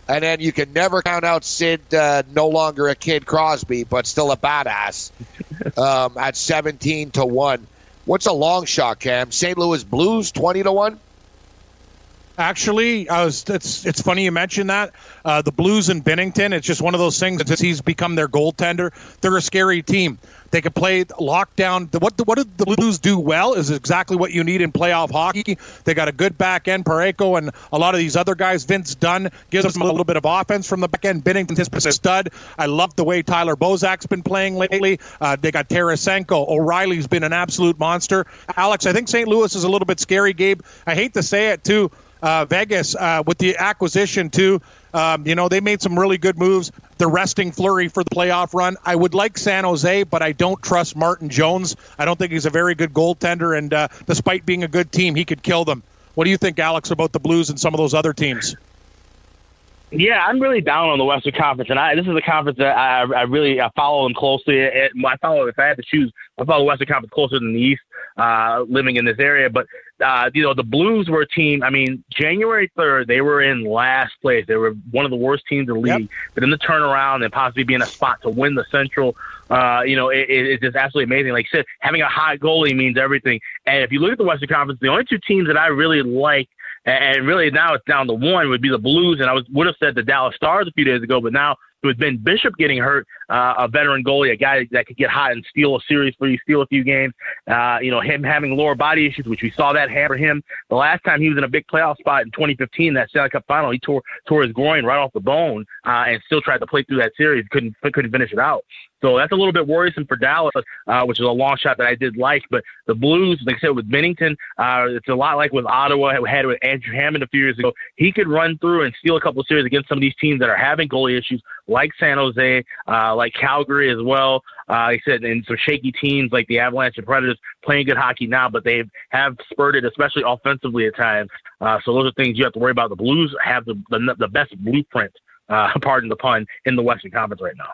And then you can never count out Sid, uh, no longer a kid Crosby, but still a badass, um, at 17 to 1. What's a long shot, Cam? St. Louis Blues, 20 to 1? Actually, I was. It's it's funny you mentioned that. Uh, the Blues in Binnington. It's just one of those things. That he's become their goaltender. They're a scary team. They can play lockdown. What the, what did the Blues do well is exactly what you need in playoff hockey. They got a good back end. Parayko and a lot of these other guys. Vince Dunn gives them a little bit of offense from the back end. Binnington's a stud. I love the way Tyler Bozak's been playing lately. Uh, they got Tarasenko. O'Reilly's been an absolute monster. Alex, I think St. Louis is a little bit scary. Gabe, I hate to say it too. Uh, Vegas uh, with the acquisition too. Um, you know, they made some really good moves. They're resting Fleury for the playoff run. I would like San Jose, but I don't trust Martin Jones. I don't think he's a very good goaltender, and uh, despite being a good team, he could kill them. What do you think, Alex, about the Blues and some of those other teams? Yeah, I'm really down on the Western Conference, and I, this is a conference that I, I really I follow them closely. I follow if I had to choose, I follow the Western Conference closer than the East, uh, living in this area. But uh, you know, the Blues were a team. I mean, January 3rd, they were in last place. They were one of the worst teams in the league. Yep. But in the turnaround and possibly being a spot to win the Central, uh, you know, it, it, it's just absolutely amazing. Like I said, having a high goalie means everything. And if you look at the Western Conference, the only two teams that I really like and really now it's down to one would be the Blues, and I was would have said the Dallas Stars a few days ago, but now with Ben Bishop getting hurt, uh, a veteran goalie, a guy that could get hot and steal a series for you, steal a few games. Uh, you know, him having lower body issues, which we saw that hamper him. The last time he was in a big playoff spot in 2015, that Stanley Cup final, he tore tore his groin right off the bone uh, and still tried to play through that series. Couldn't couldn't finish it out. So that's a little bit worrisome for Dallas, uh, which is a long shot that I did like. But the Blues, like I said, with Binnington, uh, it's a lot like with Ottawa had with Andrew Hammond a few years ago. He could run through and steal a couple of series against some of these teams that are having goalie issues, like San Jose, uh, like Calgary as well. Uh, like I said, and some shaky teams like the Avalanche and Predators playing good hockey now, but they have spurted, especially offensively at times. Uh, so those are things you have to worry about. The Blues have the the, the best blueprint, uh, pardon the pun, in the Western Conference right now.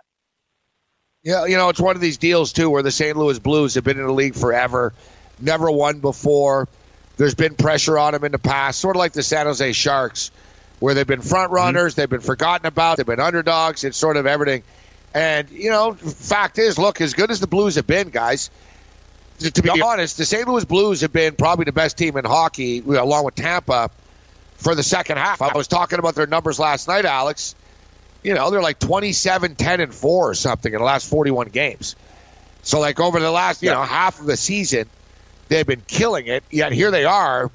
Yeah, you know, it's one of these deals too where the St. Louis Blues have been in the league forever, never won before. There's been pressure on them in the past, sort of like the San Jose Sharks, where they've been front mm-hmm. runners, mm-hmm. they've been forgotten about, they've been underdogs. It's sort of everything. And you know, fact is, look, as good as the Blues have been, guys. To be honest, the St. Louis Blues have been probably the best team in hockey, along with Tampa, for the second half. I was talking about their numbers last night, Alex you know, they're like 27, 10, and 4 or something in the last 41 games. So, like, over the last, you yeah. know, half of the season, they've been killing it. Yet here they are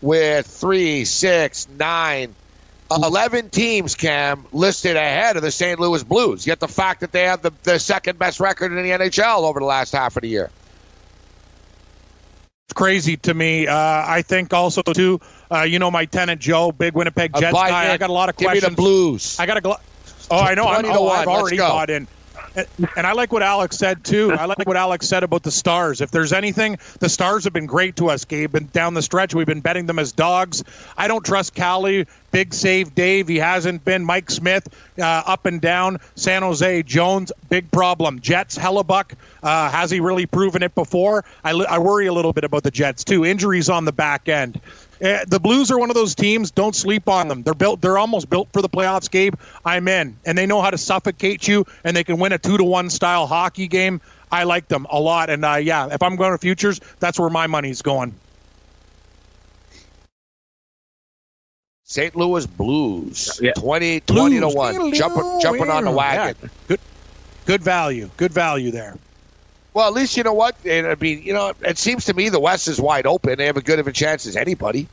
with three, six, nine, 11 teams, Cam, listed ahead of the St. Louis Blues. Yet the fact that they have the, the second best record in the NHL over the last half of the year. It's crazy to me. Uh, I think also, too, uh, you know, my tenant Joe, big Winnipeg Jets guy. I got a lot of questions. Give me the Blues. I got a. Oh, I know. I'm, oh, I've already bought in. And I like what Alex said too. I like what Alex said about the Stars. If there's anything, the Stars have been great to us, Gabe. And down the stretch, we've been betting them as dogs. I don't trust Cali. Big save, Dave. He hasn't been. Mike Smith, uh, up and down. San Jose Jones, big problem. Jets, Hellebuyck. Uh, has he really proven it before? I, I worry a little bit about the Jets too. Injuries on the back end. Uh, the Blues are one of those teams. Don't sleep on them. They're built. They're almost built for the playoffs. Gabe, I'm in, and they know how to suffocate you, and they can win a two to one style hockey game. I like them a lot, and uh, yeah, if I'm going to futures, that's where my money's going. St. Louis Blues, yeah. 20, 20 to one, jumping jumping on the wagon. Yeah. Good, good value. Good value there. Well, at least you know what. I mean, you know, it seems to me the West is wide open. They have a good of a chance as anybody.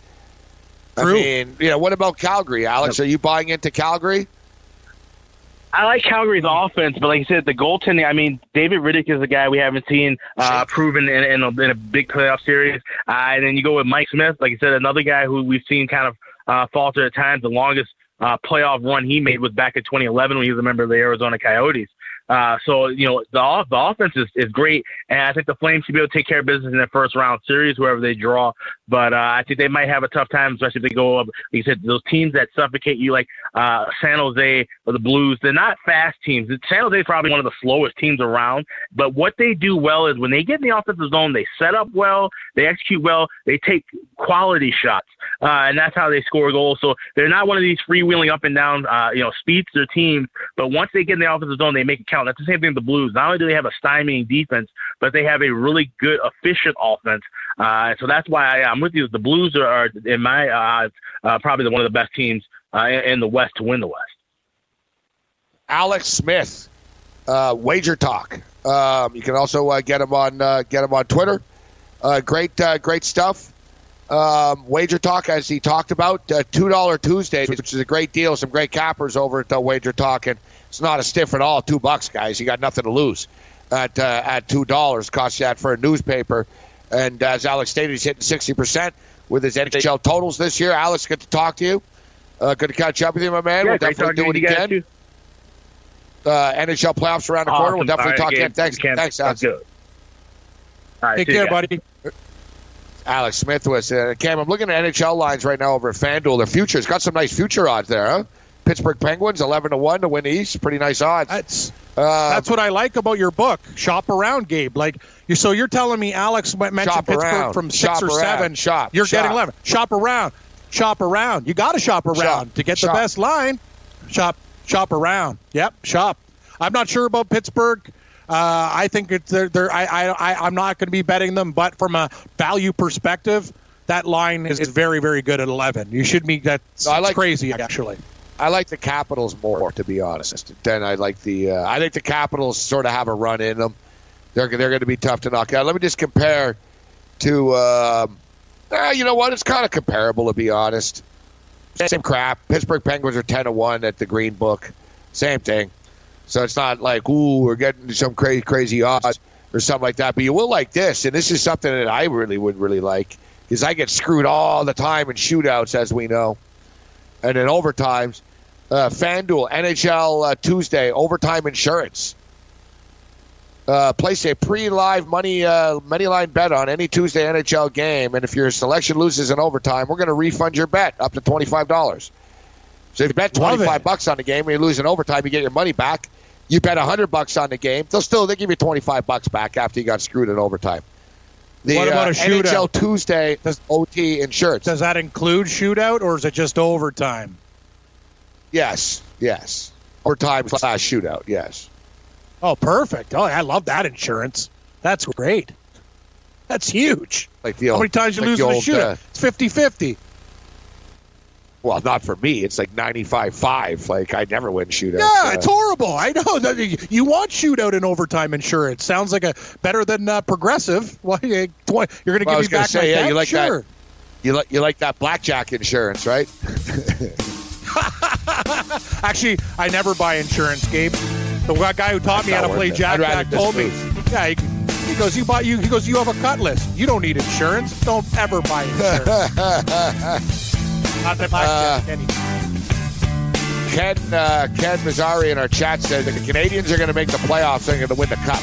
True. I mean, you know, what about Calgary, Alex? Are you buying into Calgary? I like Calgary's offense, but like I said, the goaltending. I mean, David Rittich is a guy we haven't seen uh, proven in, in, a, in a big playoff series. Uh, and then you go with Mike Smith, like I said, another guy who we've seen kind of uh, falter at times. The longest uh, playoff run he made was back in 2011 when he was a member of the Arizona Coyotes. Uh, so you know the the offense is, is great, and I think the Flames should be able to take care of business in their first round series, wherever they draw. But uh, I think they might have a tough time, especially if they go up. Like you said, those teams that suffocate you, like uh, San Jose or the Blues, they're not fast teams. San Jose is probably one of the slowest teams around. But what they do well is when they get in the offensive zone, they set up well, they execute well, they take quality shots, uh, and that's how they score goals. So they're not one of these freewheeling up and down, uh, you know, speeds their team. But once they get in the offensive zone, they make it count. That's the same thing with the Blues. Not only do they have a stymieing defense, but they have a really good, efficient offense. Uh, so that's why I, am with you. The Blues are, are in my eyes, uh, probably one of the best teams uh, in the West to win the West. Alex Smith, uh, WagerTalk. Um, you can also get him on get him on Twitter. Uh, great, uh, great stuff. Um, WagerTalk, as he talked about, uh, two dollar Tuesday, which is a great deal. Some great cappers over at uh, WagerTalk, and it's not a stiff at all. Two bucks, guys. You got nothing to lose at uh, at two dollars. Cost you that for a newspaper. And as Alex stated, he's hitting sixty percent with his NHL totals this year. Alex, good to talk to you. Uh, good to catch up with you, my man. Yeah, we'll definitely do it again. Uh, NHL playoffs around the awesome. corner. We'll definitely right, talk again. again. Thanks, Can't, thanks, Alex. Good. All right, Take see you care, buddy. Alex Smith was. Uh, Cam, I'm looking at NHL lines right now over at FanDuel. Their futures got some nice future odds there, huh? Pittsburgh Penguins, 11 to 1 to win the East. Pretty nice odds. That's Uh, that's what I like about your book. Shop around, Gabe. Like you, so you're telling me Alex mentioned Shop Pittsburgh around. from six or around. seven. Shop. You're Shop. getting eleven. Shop around. Shop around. You got to shop around Shop. to get the best line. Shop. Shop around. Yep. Shop. I'm not sure about Pittsburgh. Uh, I think it's they're, they're I, I, I I'm not going to be betting them, but from a value perspective, that line is, is very very good at 11. You should be that's No, I like- crazy actually. I like the Capitals more, to be honest. Than I like the. Uh, I think the Capitals sort of have a run in them. They're they're going to be tough to knock out. Let me just compare to. Um, eh, you know what? It's kind of comparable, to be honest. Same crap. Pittsburgh Penguins are ten to one at the Green Book. Same thing. So it's not like ooh, we're getting some crazy crazy odds or something like that. But you will like this, and this is something that I really would really like because I get screwed all the time in shootouts, as we know, and in overtimes. Uh, FanDuel NHL uh, Tuesday overtime insurance. Uh, place a pre-live money uh, money line bet on any Tuesday NHL game, and if your selection loses in overtime, we're going to refund your bet up to twenty five dollars. So if you bet twenty five bucks on the game and you lose in overtime, you get your money back. You bet hundred bucks on the game, they'll still they give you twenty five bucks back after you got screwed in overtime. The What about uh, a shootout? NHL Tuesday does OT insurance. Does that include shootout or is it just overtime? Yes, yes. Overtime slash shootout. Yes. Oh, perfect. Oh, I love that insurance. That's great. That's huge. Like the How many times you like lose in a shootout? uh, it's 50 50. Well, not for me. It's like 95-5. Like I never win shootouts. Yeah, Uh, it's horrible. I know. You want shootout and overtime insurance. Sounds like a better than uh, progressive. You- tw- You're going to Well, give me back say, my yeah, you like that- sure. you like you like that blackjack insurance, right? Actually, I never buy insurance, Gabe. The guy who taught me how to play worth it. I'd jackpot told me. Yeah, he, he goes, you buy you. He goes, you have a cutlass. You don't need insurance. Don't ever buy insurance. Not that blackjack. Uh, any- Ken uh, Ken Mazzari in our chat said that the Canadiens are going to make the playoffs. They're going to win the cup.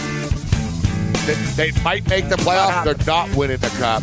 They, they might make the playoffs. They're not winning the cup.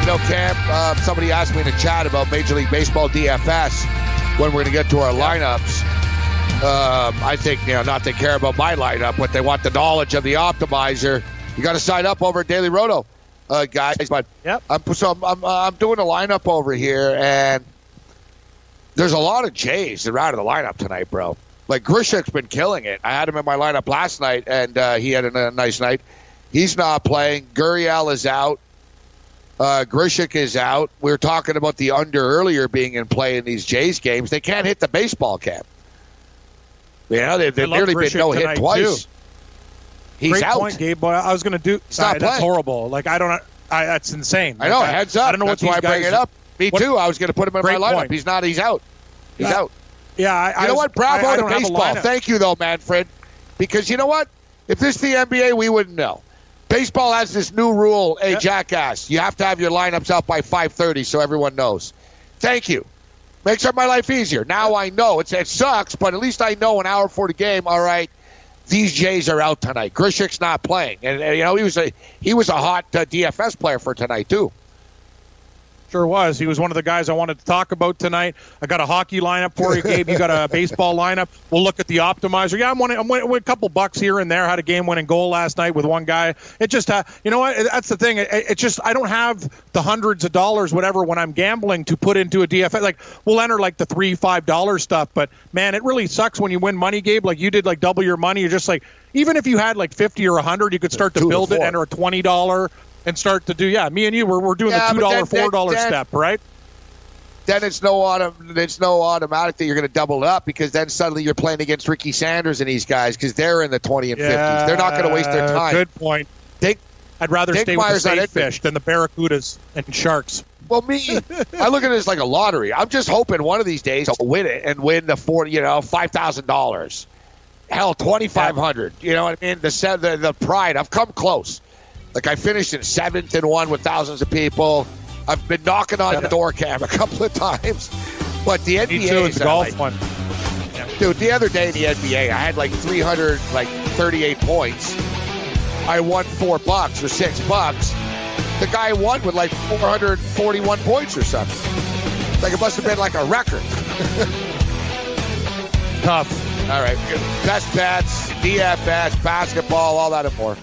You know, Cam, uh, somebody asked me in the chat about Major League Baseball DFS when we're going to get to our lineups. Um, I think, you know, not they care about my lineup, but they want the knowledge of the optimizer. You got to sign up over at DailyRoto, uh, guys. But Yep. I'm, so I'm, I'm, I'm doing a lineup over here, and there's a lot of Jays that are out of the lineup tonight, bro. Like Grichuk's been killing it. I had him in my lineup last night, and uh, he had a, a nice night. He's not playing. Gurriel is out. Uh, Grishik is out. We were talking about the under earlier being in play in these Jays games. They can't hit the baseball cap. You know, they've, they've nearly been no hit twice. too. He's Great out. point, Gabe. Boy, I was going to do. Stop. that's horrible. Like I don't. I, that's insane. I know. Heads up. I don't know That's what why I bring it up. Me what- too. I was going to put him in my lineup. point. He's not. He's out. He's Yeah. out. Yeah, I, You know I, what? Bravo I, I to don't have a baseball. Thank you, though, Manfred. Because you know what? If this is the NBA, we wouldn't know. Baseball has this new rule. Hey, yep. jackass, you have to have your lineups out by 5:30 so everyone knows. Thank you. Makes up my life easier. Now I know. It's, it sucks, but at least I know an hour before the game. All right, these Jays are out tonight. Grichuk's not playing, and, and you know he was a he was a hot uh, DFS player for tonight too. Sure was. He was one of the guys I wanted to talk about tonight. I got a hockey lineup for you, Gabe. You got a baseball lineup. We'll look at the optimizer. Yeah, I'm winning, I'm winning, a couple bucks here and there. Had a game-winning goal last night with one guy. It just, uh, you know what? That's the thing. It, it, just I don't have the hundreds of dollars, whatever, when I'm gambling to put into a DFS. Like we'll enter like the three, five dollar stuff, but man, it really sucks when you win money, Gabe. Like you did, like double your money. You're just like even if you had like 50 or 100 you could start to build it and enter a $20 and start to do yeah me and you we're, we're doing yeah, the $2 $4 step right then it's no autom- it's no automatic that you're going to double it up because then suddenly you're playing against Ricky Sanders and these guys because they're in the 20 and yeah, 50s. They're not going to waste their time. Good point. I'd rather Dick stay with the fish than the barracudas and sharks. Well, me, I look at it as like a lottery. I'm just hoping one of these days I'll win it and win the four, you know, five thousand dollars. Hell, twenty five hundred. You know what I mean? The, the the pride. I've come close. Like I finished in seventh and one with thousands of people. I've been knocking on the door cam a couple of times. But the NBA too, is uh, golf like, one. Dude, the other day in the NBA, I had like 300, like 38 points. I won four bucks or six bucks. The guy won with like 441 points or something. Like it must have been like a record. Tough. All right. Best bets, DFS, basketball, all that and more.